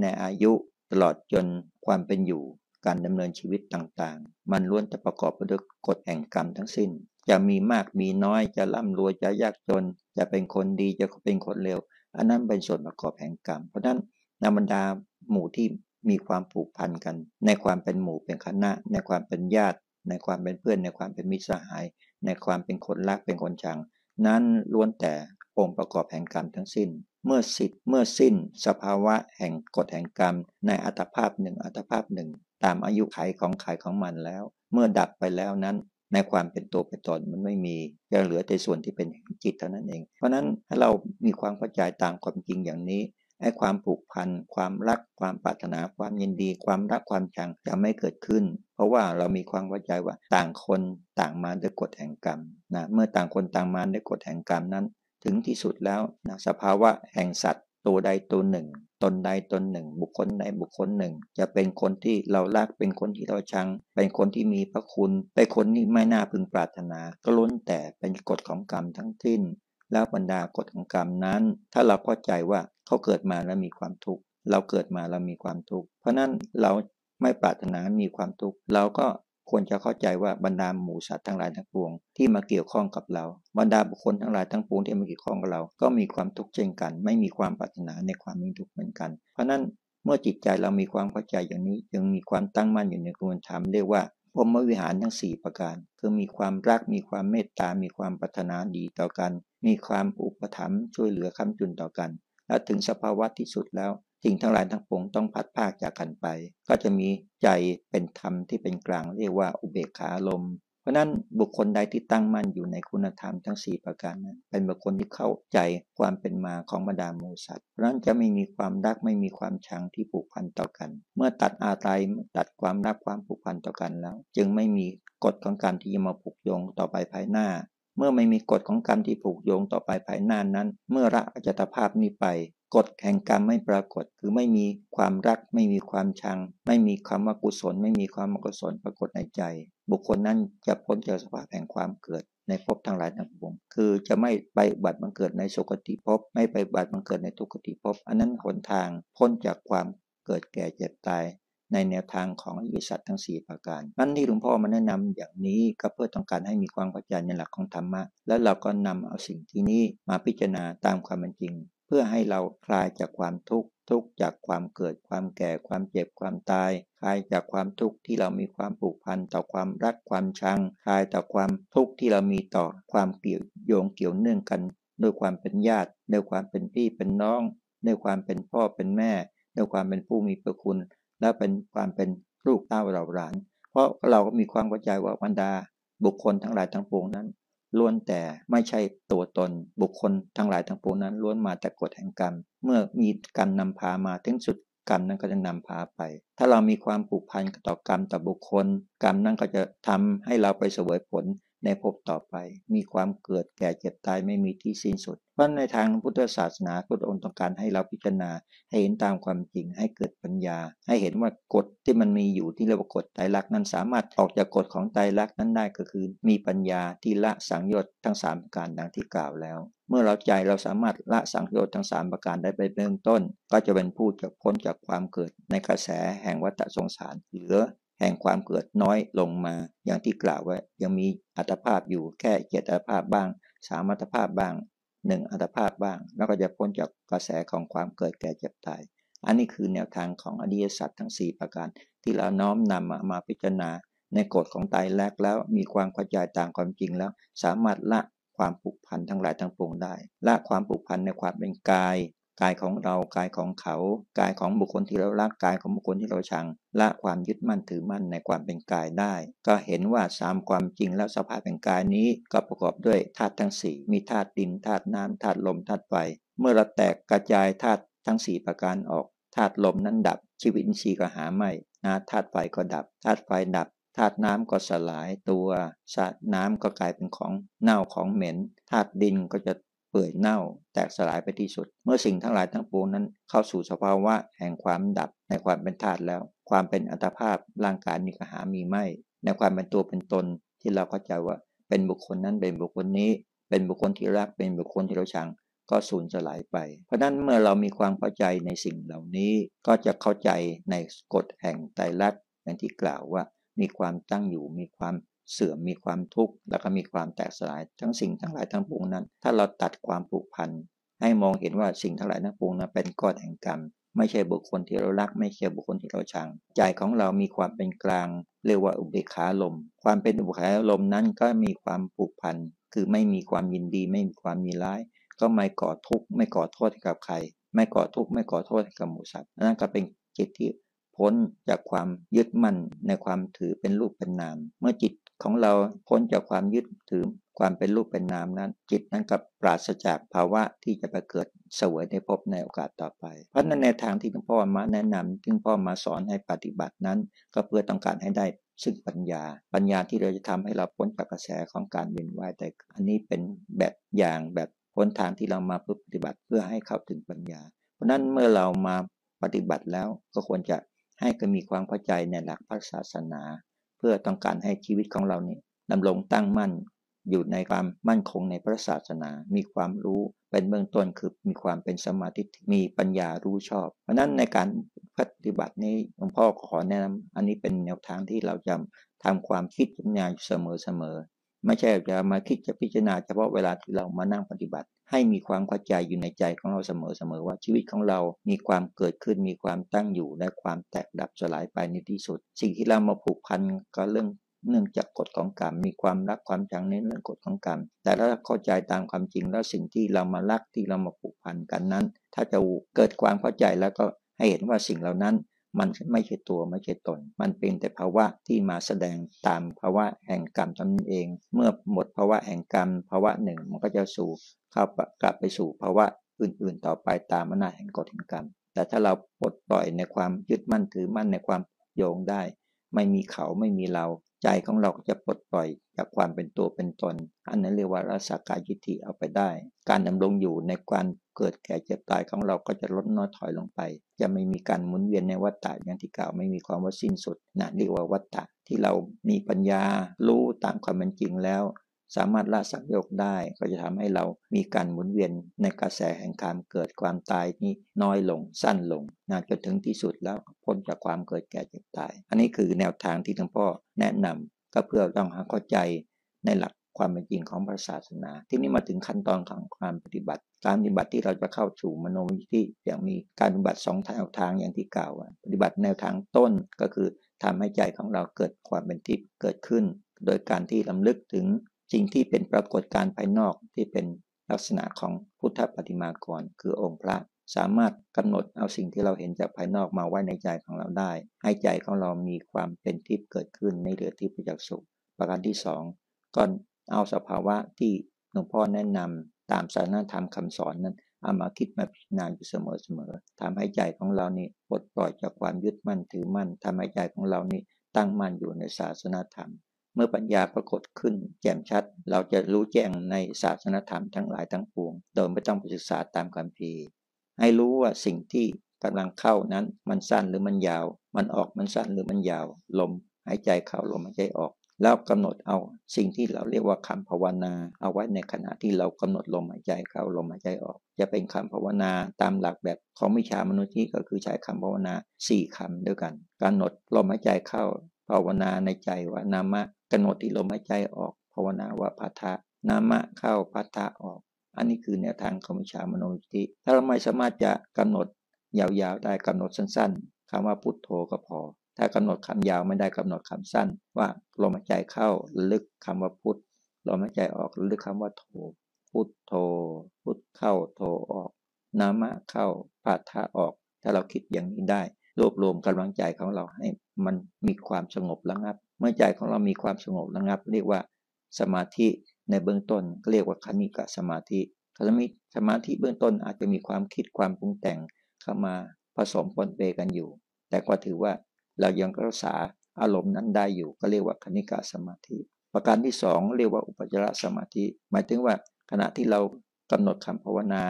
ในอายุตลอดจนความเป็นอยู่ การดำเนินชีวิตต่างๆ มันล้วนจะประกอบไปด้วยกฎแห่งกรรมทั้งสิ้น จะมีมากมีน้อยจะร่ำรวยจะยากจน จะเป็นคนดีจะเป็นคนเลวอันนั้นเป็นส่วนประกอบแห่งกรรม เพราะนั้นนบรรดาหมู่ที่มีความผูกพันกัน ในความเป็นหมู่เป็นคณะ ในความเป็นญาติ ในความเป็นเพื่อน ในความเป็นมิตรสหาย ในความเป็นคนรักเป็นคนชัง นั้นล้วนแต่องค์ประกอบแห่งกรรมทั้งสิ้น เมื่อสิทธิ์เมื่อสิ้นสภาวะแห่งกฎแห่งกรรม ในอัตภาพหนึ่งอัตภาพหนึ่ง ตามอายุไขของไขของมันแล้ว เมื่อดับไปแล้วนั้นในความเป็นตัวเป็นตนมันไม่มีจะเหลือแต่ส่วนที่เป็นจิตเท่านั้นเอง เพราะนั้นถ้าเรามีความเข้าใจตามความจริงอย่างนี้ ไอ้ความผูกพัน ความรัก ความปรารถนา ความยินดี ความรัก ความชังจะไม่เกิดขึ้น เพราะว่าเรามีความเข้าใจว่าต่างคนต่างมาด้วยกฎแห่งกรรมนะ เมื่อต่างคนต่างมาด้วยกฎแห่งกรรมนั้น ถึงที่สุดแล้วนะสภาวะแห่งสัตว์ ตัวใดตัวหนึ่ง ตนใดตนหนึ่ง บุคคลใดบุคคลหนึ่ง จะเป็นคนที่เรารัก เป็นคนที่เราชัง เป็นคนที่มีพระคุณ เป็นคนที่ไม่น่าพึงปรารถนา ก็ล้นแต่เป็นกฎของกรรมทั้งสิ้น แล้วบรรดากฎของกรรมนั้น ถ้าเราเข้าใจว่าเขาเกิดมาแล้วมีความทุกข์เราเกิดมาแล้วมีความทุกข์เพราะนั้นเราไม่ปรารถนามีความทุกข์เราก็ควรจะเข้าใจว่าบรรดาหมูสัตว์ทั้งหลายทั้งปวงที่มาเกี่ยวข้องกับเรา บรรดาบุคคลทั้งหลายทั้งปวงที่มาเกี่ยวข้องกับเรา ก็มีความทุกข์เช่นกัน ไม่มีความปรารถนาในความมีทุกข์เหมือนกัน เพราะนั้นเมื่อจิตใจเรามีความเข้าใจอย่างนี้ยังมีความตั้งมั่นอยู่ในกระบวนการเรียกว่า พรหมวิหารทั้งสี่ประการ คือมีความรักมีความเมตตา มีความปรารถนาดีต่อกัน มีความอุปถัมภ์ช่วยเหลือค้ำจุนต่อกัน และถึงสภาวะที่สุดแล้วสิ่งทั้งหลายทั้งปวงต้องพัดภาคจากกันไป ก็จะมีใจเป็นธรรมที่เป็นกลางเรียกว่าอุเบกขาลม ราะนั้นบุคคลใดที่ตั้งมั่นอยู่ในคุณธรรมทั้ง 4 ประการนั้นเป็นบุคคลที่เข้าใจความเป็นมาของบรรดามูสัตว์เพราะนั้นจะไม่มีความรักไม่มีความชังที่ผูกพันต่อกัน เมื่อตัดอาตัยตัดความรักความผูกพันต่อกันแล้ว จึงไม่มีกฎของการที่จะมาผูกโยงต่อไปภายหน้า เมื่อไม่มีกฎของกรรมที่ผูกโยงต่อไปภายหน้านั้น เมื่อละอจตภาพนี้ไป กฎแห่งกรรมไม่ปรากฏ คือไม่มีความรัก ไม่มีความชัง ไม่มีคำว่ากุศล ไม่มีความอกุศลปรากฏในใจ บุคคลนั้นจะพ้นจากสภาพแห่งความเกิดในภพทั้งหลายทั้งปวงคือจะไม่ไปบัติบังเกิดในสุคติภพ ไม่ไปบัติบังเกิดในทุกขติภพ อันนั้นหนทางพ้นจากความเกิดแก่เจ็บตาย ในแนวทางของอริยสัจทั้ง 4 ประการนั่นที่หลวงพ่อมาแนะนำอย่างนี้ก็เพื่อต้องการให้มีความเข้าใจในหลักของธรรมะ และเราก็นำเอาสิ่งที่นี้มาพิจารณาตามความเป็นจริง เพื่อให้เราคลายจากความทุกข์ทุกจากความเกิดความแก่ความเจ็บความตายคลายจากความทุกข์ที่เรามีความผูกพันต่อความรักความชังคลายต่อความทุกข์ที่เรามีต่อความเกี่ยวโยงเกี่ยวเนื่องกันด้วยความเป็นญาติด้วยความเป็นพี่เป็นน้องด้วยความเป็นพ่อเป็นแม่ด้วยความเป็นผู้มีพระคุณ และเป็นความเป็นลูกเต้าเราหลาน เพราะเราก็มีความเข้าใจว่าบรรดา บุคคลทั้งหลายทั้งปวงนั้นล้วนแต่ไม่ใช่ตัวตนบุคคลทั้งหลายทั้งปวงนั้นล้วนมาแต่กฎแห่งกรรม เมื่อมีกรรมนำพามาถึงสุดกรรมนั้นก็จะนำพาไป ถ้าเรามีความผูกพันต่อกรรมต่อบุคคล กรรมนั้นก็จะทำให้เราไปเสวยผล ในภพต่อไป มีความเกิดแก่เจ็บตายไม่มีที่สิ้นสุด เพราะในทางพุทธศาสนาพระองค์ต้องการให้เราพิจารณา ให้เห็นตามความจริงให้เกิดปัญญา ให้เห็นว่ากฎที่มันมีอยู่ที่เรียกว่ากฎไตรลักษณ์นั้นสามารถออกจากกฎของไตรลักษณ์นั้นได้ก็คือ มีปัญญาที่ละสังโยชน์ทั้ง3ประการดังที่กล่าวแล้วเมื่อเราใจเราสามารถละสังโยชน์ทั้ง3ประการได้ไปเบื้องต้น ก็จะเป็นผู้จะพ้นจากความเกิดในกระแสแห่งวัฏสงสาร เหลือ แห่งความเกิดน้อยลงมา อย่างที่กล่าวไว้ยังมีอัตภาพอยู่แค่เจ็ดอัตภาพบ้างสามอัตภาพบ้างหนึ่งอัตภาพบ้าง แล้วก็จะพ้นจากกระแสของความเกิดแก่เจ็บตาย อันนี้คือแนวทางของอริยสัจทั้ง 4 ประการ ที่เราน้อมนำมามาพิจารณา ในกฎของไตรลักแล้วมีความเข้าใจตามความจริงแล้ว สามารถละความผูกพันทั้งหลายทั้งปวงได้ ละความผูกพันในความเป็นกาย กายของเรากายของเขา กายของบุคคลที่เรารักกายของบุคคลที่เราชัง ละความยึดมั่นถือมั่นในความเป็นกายได้ ก็เห็นว่าสามความจริงแล้วสภาพเป็นกายนี้ก็ประกอบด้วยธาตุทั้งสี่มีธาตุดินธาตุน้ำธาตุลมธาตุไฟเมื่อเราแตกกระจายธาตุทั้ง4ประการออกธาตุลมนั้นดับ ชีวิตอินทรีย์ก็หาไม่นะธาตุไฟก็ดับธาตุไฟดับธาตุน้ำก็สลายตัวสาน้ำก็กลายเป็นของเน่าของเหม็นธาตุดินก็จะ เปื่อยเน่า แตกสลายไปที่สุด เมื่อสิ่งทั้งหลายทั้งปวงนั้น เข้าสู่สภาวะแห่งความดับในความเป็นธาตุแล้ว ความเป็นอัตภาพร่างกายมีกระหามีไม่ ในความเป็นตัวเป็นตนที่เราเข้าใจว่าเป็นบุคคลนั้นเป็นบุคคลนี้ เป็นบุคคลที่รักเป็นบุคคลที่เราชังก็สูญสลายไป เพราะนั้นเมื่อเรามีความเข้าใจในสิ่งเหล่านี้ ก็จะเข้าใจในกฎแห่งไตรลักษณ์อย่างที่กล่าวว่า มีความตั้งอยู่มีความ เสื่อมมีความทุกข์แล้วก็มีความแตกสลายทั้งสิ่งทั้งหลายทั้งปวงนั้น ถ้าเราตัดความผูกพันให้มองเห็นว่าสิ่งทั้งหลายทั้งปวงนั้นเป็นก้อนแห่งกรรมไม่ใช่บุคคลที่เรารัก ไม่ใช่บุคคลที่เราชัง ใจของเรามีความเป็นกลาง เรียกว่าอุเบกขาลม ความเป็นอุเบกขาลมนั้นก็มีความผูกพันคือไม่มีความยินดี ไม่มีความมีร้าย ก็ไม่ก่อทุกข์ไม่ก่อโทษให้กับใคร ไม่ก่อทุกข์ไม่ก่อโทษให้กับหมูสัตว์นั่นก็เป็นจิตที่พ้นจากความยึดมั่นในความถือเป็นรูปเป็นนาม เมื่อจิต ของเราพ้นจากความยึดถือความเป็นรูปเป็นนามนั้น จิตนั้นกับปราศจากภาวะที่จะไปเกิดเสวยในภพในโอกาสต่อไป เพราะนั้นในทางที่หลวงพ่อมาแนะนำที่หลวงพ่อมาสอนให้ปฏิบัตินั้น ก็เพื่อต้องการให้ได้ซึ่งปัญญา ปัญญาที่เราจะทำให้เราพ้นจากกระแสของการเวียนว่ายแต่อันนี้เป็นแบบอย่างแบบพ้นทางที่เรามาปฏิบัติเพื่อให้เข้าถึงปัญญา เพราะนั้นเมื่อเรามาปฏิบัติแล้วก็ควรจะให้ก็มีความเข้าใจในหลักพระศาสนา เพื่อต้องการให้ชีวิตของเรานี่ดำรงตั้งมั่น อยู่ในความมั่นคงในพระศาสนา มีความรู้เป็นเบื้องต้นคือมีความเป็นสมาธิมีปัญญารู้ชอบ เพราะนั้นในการปฏิบัตินี้หลวงพ่อขอแนะนำอันนี้เป็นแนวทางที่เราจะทำความคิดปัญญาอยู่เสมอๆ ไม่ใช่จะมาคิดจะพิจารณาเฉพาะเวลาที่เรามานั่งปฏิบัติ ให้มีความเข้าใจอยู่ในใจของเราเสมอๆว่าชีวิตของเรามีความเกิดขึ้นมีความตั้งอยู่และความแตกดับสลายไปในที่สุด สิ่งที่เรามาผูกพันก็เรื่องเนื่องจากกฎของกรรมมีความรักความชังในเรื่องกฎของกรรม แต่ถ้าเข้าใจตามความจริงแล้วสิ่งที่เรามารักที่เรามาผูกพันกันนั้น ถ้าจะเกิดความเข้าใจแล้วก็ให้เห็นว่าสิ่งเหล่านั้น มันไม่ใช่ตัวไม่ใช่ตน มันเป็นแต่ภาวะที่มาแสดงตามภาวะแห่งกรรมตนเอง เมื่อหมดภาวะแห่งกรรมภาวะหนึ่งมันก็จะสู่เข้ากลับไปสู่ภาวะอื่นๆ ต่อไปตามอำนาจแห่งกฎแห่งกรรม แต่ถ้าเราปลดปล่อยในความยึดมั่นถือมั่นในความโยงได้ ไม่มีเขาไม่มีเรา ใจของเราจะปลดปล่อยจากความเป็นตัวเป็นตน อันนั้นเรียกว่ารัศกายยิทธิเอาไปได้ การดำรงอยู่ในการเกิดแก่เจ็บตายของเราก็จะลดน้อยถอยลงไป จะไม่มีการหมุนเวียนในวัฏฏะอย่างที่กล่าวไม่มีความว่าสิ้นสุดนะเรียกว่าวัฏฏะที่เรามีปัญญารู้ตามความเป็นจริงแล้ว สามารถละสังโยกได้ก็จะทำให้เรามีการหมุนเวียนในกระแสแห่งการเกิดความตายนี้น้อยลงสั้นลงนะจนถึงที่สุดแล้วพ้นจากความเกิดแก่เจ็บตาย อันนี้คือแนวทางที่หลวงพ่อแนะนำก็เพื่อต้องหาเข้าใจในหลักความเป็นจริงของพระศาสนา ที่นี้มาถึงขั้นตอนของความปฏิบัติ การปฏิบัติที่เราจะเข้าสู่มโนวิธี อย่างมีการปฏิบัติสองแนวทางอย่างที่กล่าวปฏิบัติแนวทางต้นก็คือทำให้ใจของเราเกิดความเป็นทิพย์เกิดขึ้น โดยการที่ลำลึกถึง สิ่งที่เป็นปรากฏการภายนอกที่เป็นลักษณะของพุทธปฏิมากร คือองค์พระสามารถกำหนดเอาสิ่งที่เราเห็นจากภายนอกมาไว้ในใจของเราได้ ให้ใจของเรามีความเป็นทิพย์เกิดขึ้นในเหลือทิพย์จากษ์สุข ประการที่สองก็เอาสภาวะที่หลวงพ่อแนะนำตามสารธรรมคำสอนนั้นเอามาคิดมาพิจารณาอยู่เสมอๆทำให้ใจของเรานี่ปลดปล่อยจากความยึดมั่นถือมั่นทำให้ใจของเรานี่ตั้งมั่นอยู่ในศาสนาธรรม เมื่อปัญญาปรากฏขึ้น แจ่มชัด เราจะรู้แจ้งในศาสนธรรมทั้งหลายทั้งปวง โดยไม่ต้องไปศึกษาตามคำพีให้รู้ว่าสิ่งที่กำลังเข้านั้นมันสั้นหรือมันยาว มันออกมันสั้นหรือมันยาว ลมหายใจเข้าลมหายใจออก แล้วกำหนดเอาสิ่งที่เราเรียกว่าคำภาวนา เอาไว้ในขณะที่เรากำหนดลมหายใจเข้าลมหายใจออก จะเป็นคำภาวนาตามหลักแบบของวิชามนุษย์ที่ก็คือใช้คำภาวนา 4คำด้วยกันกำหนดลมหายใจเข้า ภาวนาในใจว่านามะกำหนดที่ลมหายใจออก ภาวนาว่าพัทธะนามะเข้าพัทธะออก อันนี้คือแนวทางของวิชามโนวิธิถ้าเราไม่สามารถจะกำหนดยาวๆได้กำหนดสั้น ๆคำว่าพุทโธก็พอ ถ้ากำหนดคำยาวไม่ได้กำหนดคำสั้น ว่าลมหายใจเข้าลึกคำว่าพุทลมหายใจออกลึกคำว่าโธพุทโธ พุทเข้าโธออกนามะเข้าพัทธะออก ถ้าเราคิดอย่างนี้ได้ รวบรวมกำลังใจของเราให้มันมีความสงบระงับ เมื่อใจของเรามีความสงบระงับ เรียกว่าสมาธิในเบื้องต้นก็เรียกว่าคณิกะสมาธิคณิสมาธิเบื้องต้นอาจจะมีความคิดความปรุงแต่งเข้ามาผสมปนเปกันอยู่ แต่ก็ถือว่าเรายังรักษาอารมณ์นั้นได้อยู่ก็เรียกว่าคณิกะสมาธิ ประการที่สองเรียกว่าอุปจารสมาธิ หมายถึงว่าขณะที่เรากำหนดคำภาวนา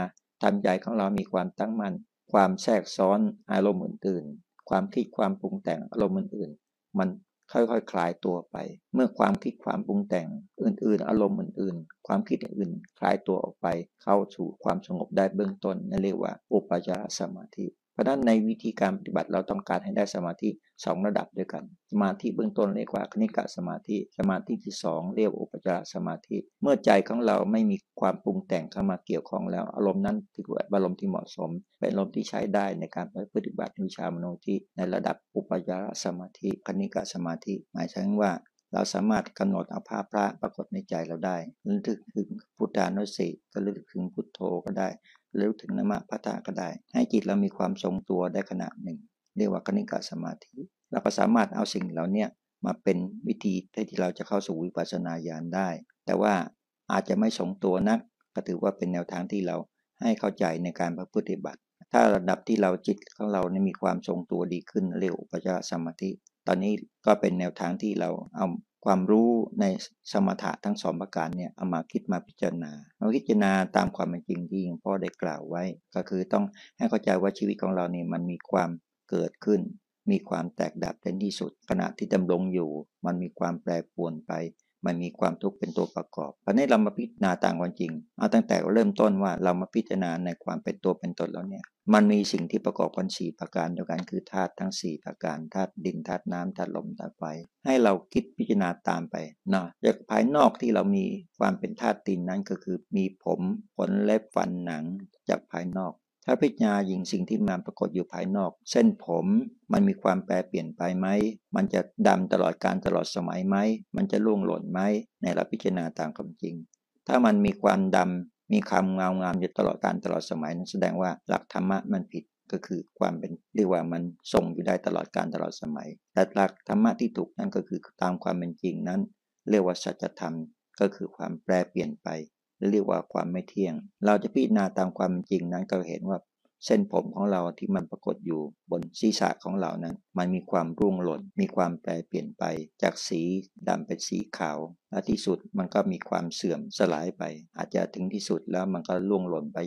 ทำใจของเรามีความตั้งมั่น ความแทรกซ้อนอารมณ์อื่นๆ ความคิดความปรุงแต่งอารมณ์อื่นๆ มันค่อยๆคลายตัวไป เมื่อความคิดความปรุงแต่งอื่นๆ อารมณ์อื่นๆ ความคิดอื่นคลายตัวออกไป เข้าสู่ความสงบได้เบื้องต้นนั่นเรียกว่า อุปจารสมาธิ ราะนั้นในวิธีการปฏิบัติเราต้องการให้ได้สมาธิสองระดับด้วยกัน สมาธิเบื้องต้นเรียกว่าคณิกะสมาธิ สมาธิที่สองเรียกอุปจารสมาธิ เมื่อใจของเราไม่มีความปรุงแต่งเข้ามาเกี่ยวข้องแล้ว อารมณ์นั้นถือว่าอารมณ์ที่เหมาะสม เป็นอารมณ์ที่ใช้ได้ในการปฏิบัติวิชามโนทิในระดับอุปจารสมาธิคณิกะสมาธิ หมายถึงว่าเราสามารถกำหนดเอาภาพพระปรากฏในใจเราได้ระลึกถึงพุทธานุสติก็ระลึกถึงพุทโธก็ได้ ระลึกถึงนามะพัฒาก็ได้ ให้จิตเรามีความทรงตัวได้ขณะหนึ่ง เรียกว่าคณิกาสมาธิเราก็สามารถเอาสิ่งเหล่านี้มาเป็นวิธีที่เราจะเข้าสู่วิปัสสนาญาณได้ แต่ว่าอาจจะไม่ทรงตัวนัก ก็ถือว่าเป็นแนวทางที่เราให้เข้าใจในการปฏิบัติ ถ้าระดับที่เราจิตของเราเนี่ยมีความทรงตัวดีขึ้นเร็วปัจจสมาธิ ตอนนี้ก็เป็นแนวทางที่เราเอา ความรู้ในสมถะทั้งสองประการเนี่ยเอามาคิดมาพิจารณามาพิจารณาตามความเป็นจริงที่หลวงพ่อได้กล่าวไว้ ก็คือต้องให้เข้าใจว่าชีวิตของเราเนี่ยมันมีความเกิดขึ้น มีความแตกดับเป็นที่สุดขณะที่ดำรงอยู่ มันมีความแปรปรวนไป มันมีความทุกข์เป็นตัวประกอบเพราะนี้เรามาพิจารณาต่ามความจริง เอาตั้งแต่เริ่มต้นว่าเรามาพิจารณาในความเป็นตัวเป็นตนแล้วเนี่ย มันมีสิ่งที่ประกอบกันสี่ประการเดียวกันคือธาตุทั้ง4ประการธาตุดินธาตุน้ำธาตุลมธาตุไฟ ให้เราคิดพิจารณาตามไปนะจากภายนอกที่เรามีความเป็นธาตุดินนั้นก็คือ มีผมขนเล็บฟันหนังจากภายนอก ถ้าพิจารณาหญิงสิ่งที่มันปรากฏอยู่ภายนอก เส้นผมมันมีความแปรเปลี่ยนไปไหม มันจะดำตลอดการตลอดสมัยไหม มันจะล่วงหล่นไหมในเราพิจารณาตามความจริง ถ้ามันมีความดำมีความเงางามอยู่ตลอดการตลอดสมัยนั้นแสดงว่าหลักธรรมะมันผิดก็คือความเป็นเรียกว่ามันทรงอยู่ได้ตลอดการตลอดสมัย แต่หลักธรรมะที่ถูกนั้นก็คือตามความเป็นจริงนั้น เรียกว่าสัจธรรมก็คือความแปรเปลี่ยนไป เรียกว่าความไม่เที่ยง เราจะพิจารณาตามความจริงนั้นก็เห็นว่าเส้นผมของเราที่มันปรากฏอยู่บนศีรษะของเรานั้น มันมีความรุ่งหล่น มีความแปรเปลี่ยนไป จากสีดำเป็นสีขาว และที่สุดมันก็มีความเสื่อมสลายไป อาจจะถึงที่สุดแล้วมันก็ล่วงหล่นไป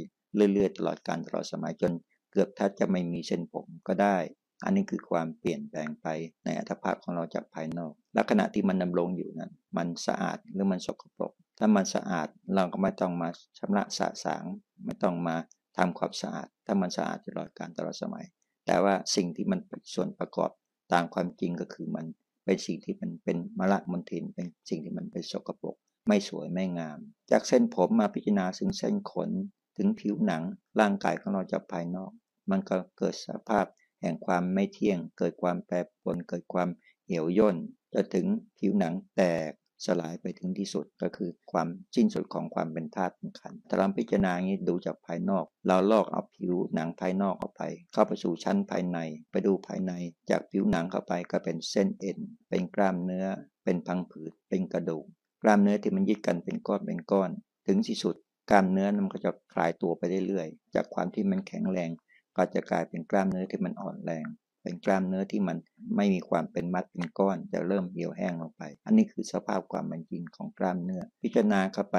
เรื่อยๆ ตลอดการตลอดสมัยจน เกือบถ้าจะไม่มีเส้นผมก็ได้ อันนี้คือความเปลี่ยนแปลงไปในอัตภาพของเราจากภายนอก และขณะที่มันดำรงอยู่นั้น มันสะอาดหรือมันสกปรก ถ้ามันสะอาดเราก็ไม่ต้องมาชำระสะสาง ไม่ต้องมาทำความสะอาด ถ้ามันสะอาดตลอดการตลอดสมัย แต่ว่าสิ่งที่มันเป็นส่วนประกอบตามความจริงก็คือมันเป็นสิ่งที่มันเป็นมละมนทินเป็นสิ่งที่มันเป็นสกปรกไม่สวยไม่งาม จากเส้นผมมาพิจารณาถึงเส้นขนถึงผิวหนังร่างกายของเราจากภายนอก มันก็เกิดสภาพแห่งความไม่เที่ยง เกิดความแปรปรวนเกิดความเหี่ยวย่นจะถึงผิวหนังแตก สลายไปถึงที่สุดก็คือความสิ้นสุดของความเป็นธาตุเป็นขันธ์ถ้าเราพิจารณาอย่างนี้ดูจากภายนอก เราลอกเอาผิวหนังภายนอกออกไป เข้าไปสู่ชั้นภายใน ไปดูภายใน จากผิวหนังเข้าไปก็เป็นเส้นเอ็น เป็นกล้ามเนื้อ เป็นพังผืด เป็นกระดูก กล้ามเนื้อที่มันยึดกันเป็นก้อนเป็นก้อน ถึงที่สุดกล้ามเนื้อมันก็จะคลายตัวไปเรื่อยๆ จากความที่มันแข็งแรง ก็จะกลายเป็นกล้ามเนื้อที่มันอ่อนแรง เป็นกล้ามเนื้อที่มันไม่มีความเป็นมัดเป็นก้อนจะเริ่มเหี่ยวแห้งลงไป อันนี้คือสภาพความเป็นจริงของกล้ามเนื้อ พิจารณาเข้าไป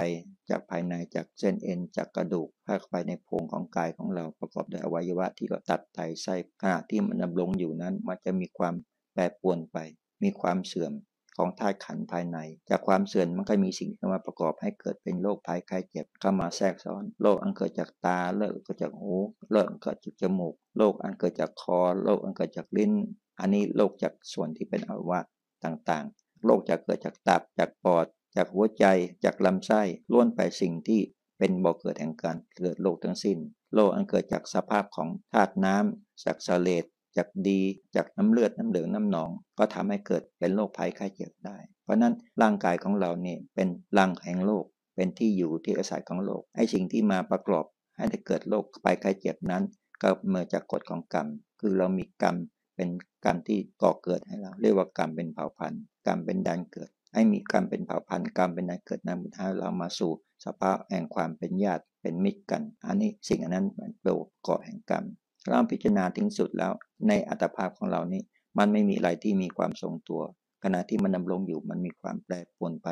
จากภายในจากเส้นเอ็นจากกระดูกเข้าไปในโพรงของกายของเราประกอบด้วยอวัยวะที่เราตัดไตไส้ขณะที่มันดำรงอยู่นั้น มันจะมีความแปรปรวนไป มีความเสื่อม ของธาตุขันภายใน จากความเสื่อมมันก็มีสิ่งที่มาประกอบให้เกิดเป็นโรคภัยไข้เจ็บเข้ามาแทรกซ้อนโรคอันเกิดจากตาโรคเกิดจากหูโรคอันเกิดจากจมูกโรคอันเกิดจากคอโรคอันเกิดจากลิ้น อันนี้โรคจากส่วนที่เป็นอวัยวะต่างๆโรคจะเกิดจากตับจากปอด จากหัวใจ จากลำไส้ล้วนไปสิ่งที่เป็นบ่อเกิดแห่งการเกิดโรคทั้งสิ้น โรคอันเกิดจากสภาพของธาตุน้ำจากสเลด จากดีจากน้ำเลือดน้ำเหลืองน้ำหนอง ก็ทำให้เกิดเป็นโรคภัยไข้เจ็บได้ เพราะนั้นร่างกายของเราเนี่ยเป็นรังแห่งโรคเป็นที่อยู่ที่อาศัยของโรคไอ้สิ่งที่มาประกอบให้ได้เกิดโรคภัยไข้เจ็บนั้น ก็เมื่อจากกฎของกรรม คือเรามีกรรมเป็นกรรมที่ก่อเกิดให้เรา เรียกว่ากรรมเป็นเผ่าพันธุ์กรรมเป็นดันเกิด ให้มีกรรมเป็นเผ่าพันธุ์กรรมเป็นดันเกิดนั้นให้เรามาสู่สภาพแห่งความเป็นญาติเป็นมิตรกัน อันนี้สิ่งอันนั้นเป็นโลกเกาะแห่งกรรม เราพิจารณาถึงสุดแล้วในอัตภาพของเรานี้ มันไม่มีอะไรที่มีความทรงตัว ขณะที่มันดำรงอยู่มันมีความแปรปรวนไป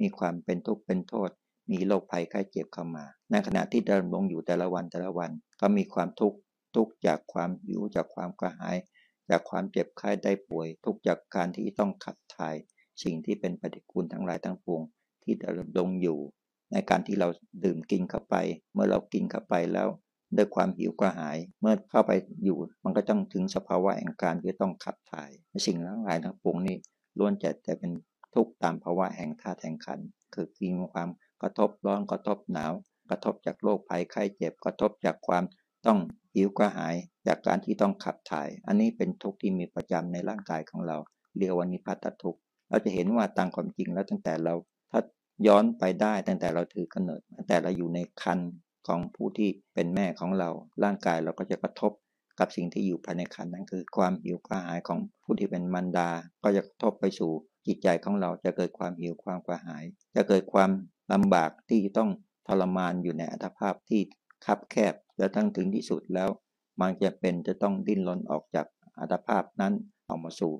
มีความเป็นทุกข์เป็นโทษ มีโรคภัยไข้เจ็บเข้ามา ในขณะที่ดำรงอยู่แต่ละวันแต่ละวัน ก็มีความทุกข์ทุกจากความหิวจากความกระหาย จากความเจ็บไข้ได้ป่วย ทุกจากการที่ต้องขับถ่าย สิ่งที่เป็นปฏิกูลทั้งหลายทั้งปวง ที่ดำรงอยู่ ในการที่เราดื่มกินเข้าไป เมื่อเรากินเข้าไปแล้ว ด้วยความหิวกระหาย เมื่อเข้าไปอยู่มันก็ต้องถึงสภาวะแห่งการที่ต้องขับถ่าย สิ่งทั้งหลายทั้งปวงนี้ล้วนจะแต่เป็นทุกข์ตามภาวะแห่งธาตุแห่งขัน คือมีความกระทบร้อนกระทบหนาว กระทบจากโรคภัยไข้เจ็บกระทบจากความต้องหิวกระหาย จากการที่ต้องขับถ่าย อันนี้เป็นทุกข์ที่มีประจำในร่างกายของเรา เรียกว่านิพพตทุกข์เราจะเห็นว่าตามความจริงแล้วตั้งแต่เราถ้าย้อนไปได้ตั้งแต่เราถือกำเนิดตั้งแต่เราอยู่ในคัน ของผู้ที่เป็นแม่ของเรา ร่างกายเราก็จะกระทบกับสิ่งที่อยู่ภายในขันนั้นคือ ความหิวกระหายของผู้ที่เป็นมันดา ก็จะกระทบไปสู่จิตใจของเราจะเกิดความหิวความกระหาย จะเกิดความลำบากที่ต้องทรมานอยู่ในอัตภาพที่คับแคบแล้วทั้งถึงที่สุดแล้ว มันจะเป็นจะต้องดิ้นรนออกจากอัตภาพนั้นออกมาสู่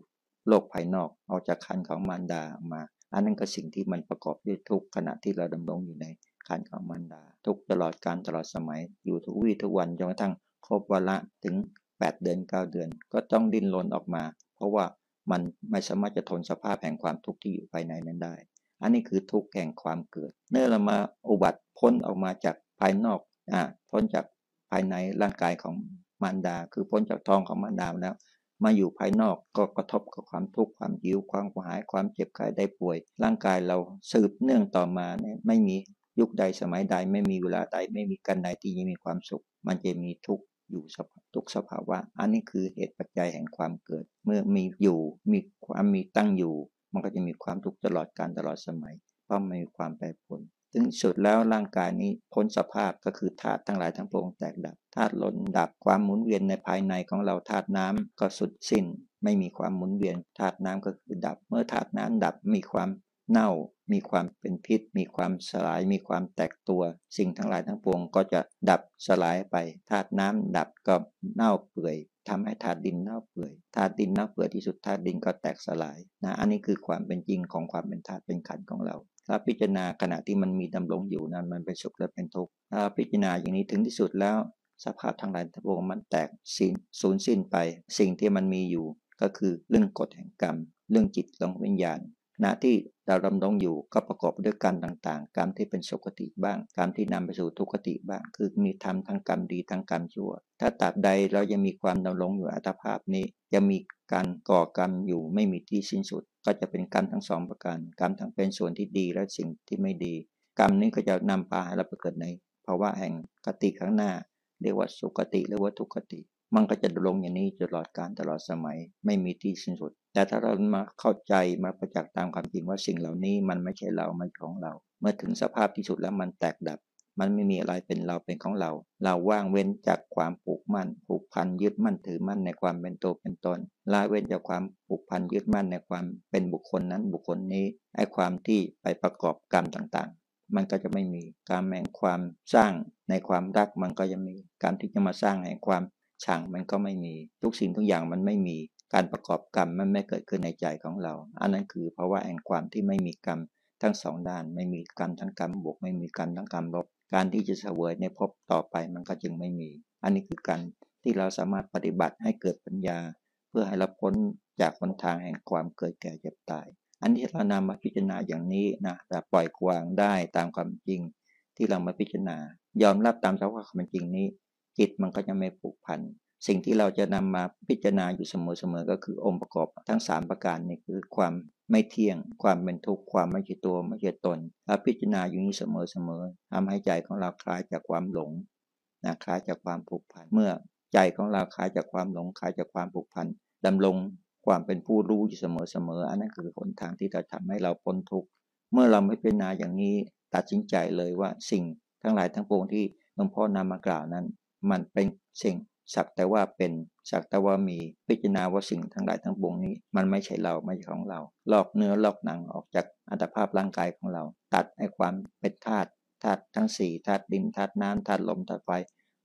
โลกภายนอกออกจากคันของมารดาออกมา อันนั้นก็สิ่งที่มันประกอบด้วยทุกขณะที่เราดำรงอยู่ใน คันของมารดา ทุกตลอดการตลอดสมัย อยู่ทุกวี่ทุกวันจนกระทั่งครบวาระถึง 8 เดือน 9 เดือน ก็ต้องดิ้นรนออกมา เพราะว่ามันไม่สามารถจะทนสภาพแห่งความทุกข์ที่อยู่ภายในนั้นได้ อันนี้คือทุกข์แห่งความเกิด เมื่อเรามาอุบัติพ้นออกมาจากภายนอกอ่าพ้นจากภายในร่างกายของมารดา คือพ้นจากท้องของมารดาแล้ว มาอยู่ภายนอกก็กระทบกับความทุกข์ความหิวความกระหายความเจ็บไข้ได้ป่วย ร่างกายเราสืบเนื่องต่อมาเนี่ยไม่มี ยุคใดสมัยใดไม่มีเวลาใดไม่มีกันใดที่ยังมีความสุข มันจะมีทุกอยู่ทุกสภาวะ อันนี้คือเหตุปัจจัยแห่งความเกิด เมื่อมีอยู่มีความมีตั้งอยู่ มันก็จะมีความทุกข์ตลอดการตลอดสมัยเพราะไม่มีความแปรปรวนถึงสุดแล้วร่างกายนี้พ้นสภาพก็คือธาตุทั้งหลายทั้งปวงแตกดับธาตุล้นดับความหมุนเวียนในภายในของเราธาตุน้ำก็สุดสิ้น ไม่มีความหมุนเวียนธาตุน้ำก็คือดับ เมื่อธาตุน้ำดับมีความ เน่า มีความเป็นพิษ มีความสลาย มีความแตกตัว สิ่งทั้งหลายทั้งปวงก็จะดับสลายไปธาตุน้ำดับก็เน่าเปื่อยทำให้ธาตุดินเน่าเปื่อยธาตุดินเน่าเปื่อยที่สุดธาตุดินก็แตกสลายนะอันนี้คือความเป็นจริงของความเป็นธาตุเป็นขันของเราถ้าพิจารณาขณะที่มันมีดำรงอยู่นั้นมันเป็นสุขและเป็นทุกข์ถ้าพิจารณาอย่างนี้ถึงที่สุดแล้ว สภาพทั้งหลายทั้งปวงมันแตกสิ้นสูญสิ้นไป สิ่งที่มันมีอยู่ก็คือเรื่องกฎแห่งกรรม เรื่องจิตของวิญญาณณที่ เราดำรงอยู่ก็ประกอบด้วยกรรมต่างๆ กรรมที่เป็นสุขติบ้าง กรรมที่นำไปสู่ทุกขติบ้าง คือมีทำทั้งกรรมดีทั้งกรรมชั่ว ถ้าตราบใดเรายังมีความดำรงอยู่อัตภาพนี้ยังมีการก่อกรรมอยู่ไม่มีที่สิ้นสุด ก็จะเป็นกรรมทั้งสองประการ กรรมทั้งเป็นส่วนที่ดีและสิ่งที่ไม่ดี กรรมนี้ก็จะนำพาให้เราไปเกิดในภาวะแห่งกติข้างหน้า เรียกว่าสุขติหรือว่าทุกขติ มันก็จะดำรงอย่างนี้ตลอดการตลอดสมัย ไม่มีที่สิ้นสุด แต่ถ้าเรามาเข้าใจมาประจักษ์ตามความจริงว่าสิ่งเหล่านี้มันไม่ใช่เราไม่ของเรา เมื่อถึงสภาพที่สุดแล้วมันแตกดับ มันไม่มีอะไรเป็นเราเป็นของเรา เราว่างเว้นจากความผูกมั่น ผูกพันยึดมั่นถือมั่นในความเป็นตัวเป็นตนละเว้นจากความผูกพันยึดมั่นในความเป็นบุคคลนั้นบุคคลนี้ไอ้ความที่ไปประกอบกรรมต่างๆมันก็จะไม่มีการแห่งความสร้างในความรักมันก็ยังมี การที่จะมาสร้างแห่งความชังมันก็ไม่มี ทุกสิ่งทุกอย่างมันไม่มี การประกอบกรรมมันไม่เกิดขึ้นในใจของเรา อันนั้นคือเพราะว่าแห่งความที่ไม่มีกรรมทั้งสองด้าน ไม่มีกรรมทั้งกรรมบวก ไม่มีกรรมทั้งกรรมลบ การที่จะเสวยในภพต่อไปมันก็จึงไม่มี อันนี้คือการที่เราสามารถปฏิบัติให้เกิดปัญญา เพื่อให้เราพ้นจากหนทางแห่งความเกิดแก่เจ็บตาย อันนี้เรานำมาพิจารณาอย่างนี้นะแต่ปล่อยวางได้ตามความจริง ที่เรามาพิจารณา ยอมรับตามสภาพความจริงนี้ จิตมันก็จะไม่ผูกพัน สิ่งที่เราจะนำมาพิจารณาอยู่เสมอๆก็คือองค์ประกอบทั้ง 3 ประการนี่คือความไม่เที่ยง ความเป็นทุกข์ ความไม่ใช่ตัวไม่ใช่ตนถ้าพิจารณาอยู่นี้เสมอๆทำให้ใจของเราคลายจากความหลงนะคลายจากความผูกพัน เมื่อใจของเราคลายจากความหลงคลายจากความผูกพันดำรงความเป็นผู้รู้อยู่เสมอๆอันนั้นคือหนทางที่จะทำให้เราพ้นทุกข์ เมื่อเราไม่พิจารณาอย่างนี้ตัดสินใจเลยว่าสิ่งทั้งหลายทั้งปวงที่หลวงพ่อนำมากล่าวนั้น มันเป็นสิ่ง สักแต่ว่าเป็นสักแต่ว่ามีพิจารณาว่าสิ่งทั้งหลายทั้งปวงนี้ มันไม่ใช่เราไม่ใช่ของเรา ลอกเนื้อลอกหนังออกจากอัตภาพร่างกายของเรา ตัดไอ้ความเป็นธาตุธาตุทั้งสี่ธาตุดินธาตุน้ำธาตุลมธาตุไฟ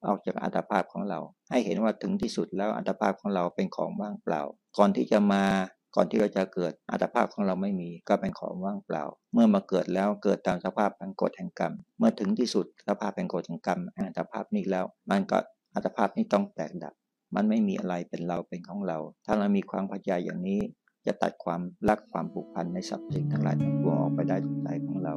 ออกจากอัตภาพของเรา ให้เห็นว่าถึงที่สุดแล้วอัตภาพของเราเป็นของว่างเปล่า ก่อนที่จะมาก่อนที่เราจะเกิดอัตภาพของเราไม่มีก็เป็นของว่างเปล่า เมื่อมาเกิดแล้วเกิดตามสภาพแห่งกฎแห่งกรรม เมื่อถึงที่สุดสภาพแห่งกฎแห่งกรรมอัตภาพนี้แล้ว มันก็ อัตภาพนี้ต้องแตกดับ มันไม่มีอะไรเป็นเราเป็นของเรา ถ้าเรามีความพอใจอย่างนี้ จะตัดความรักความผูกพันในทรัพย์สินทั้งหลายทั้งปวงออกไปได้จากใจของเรา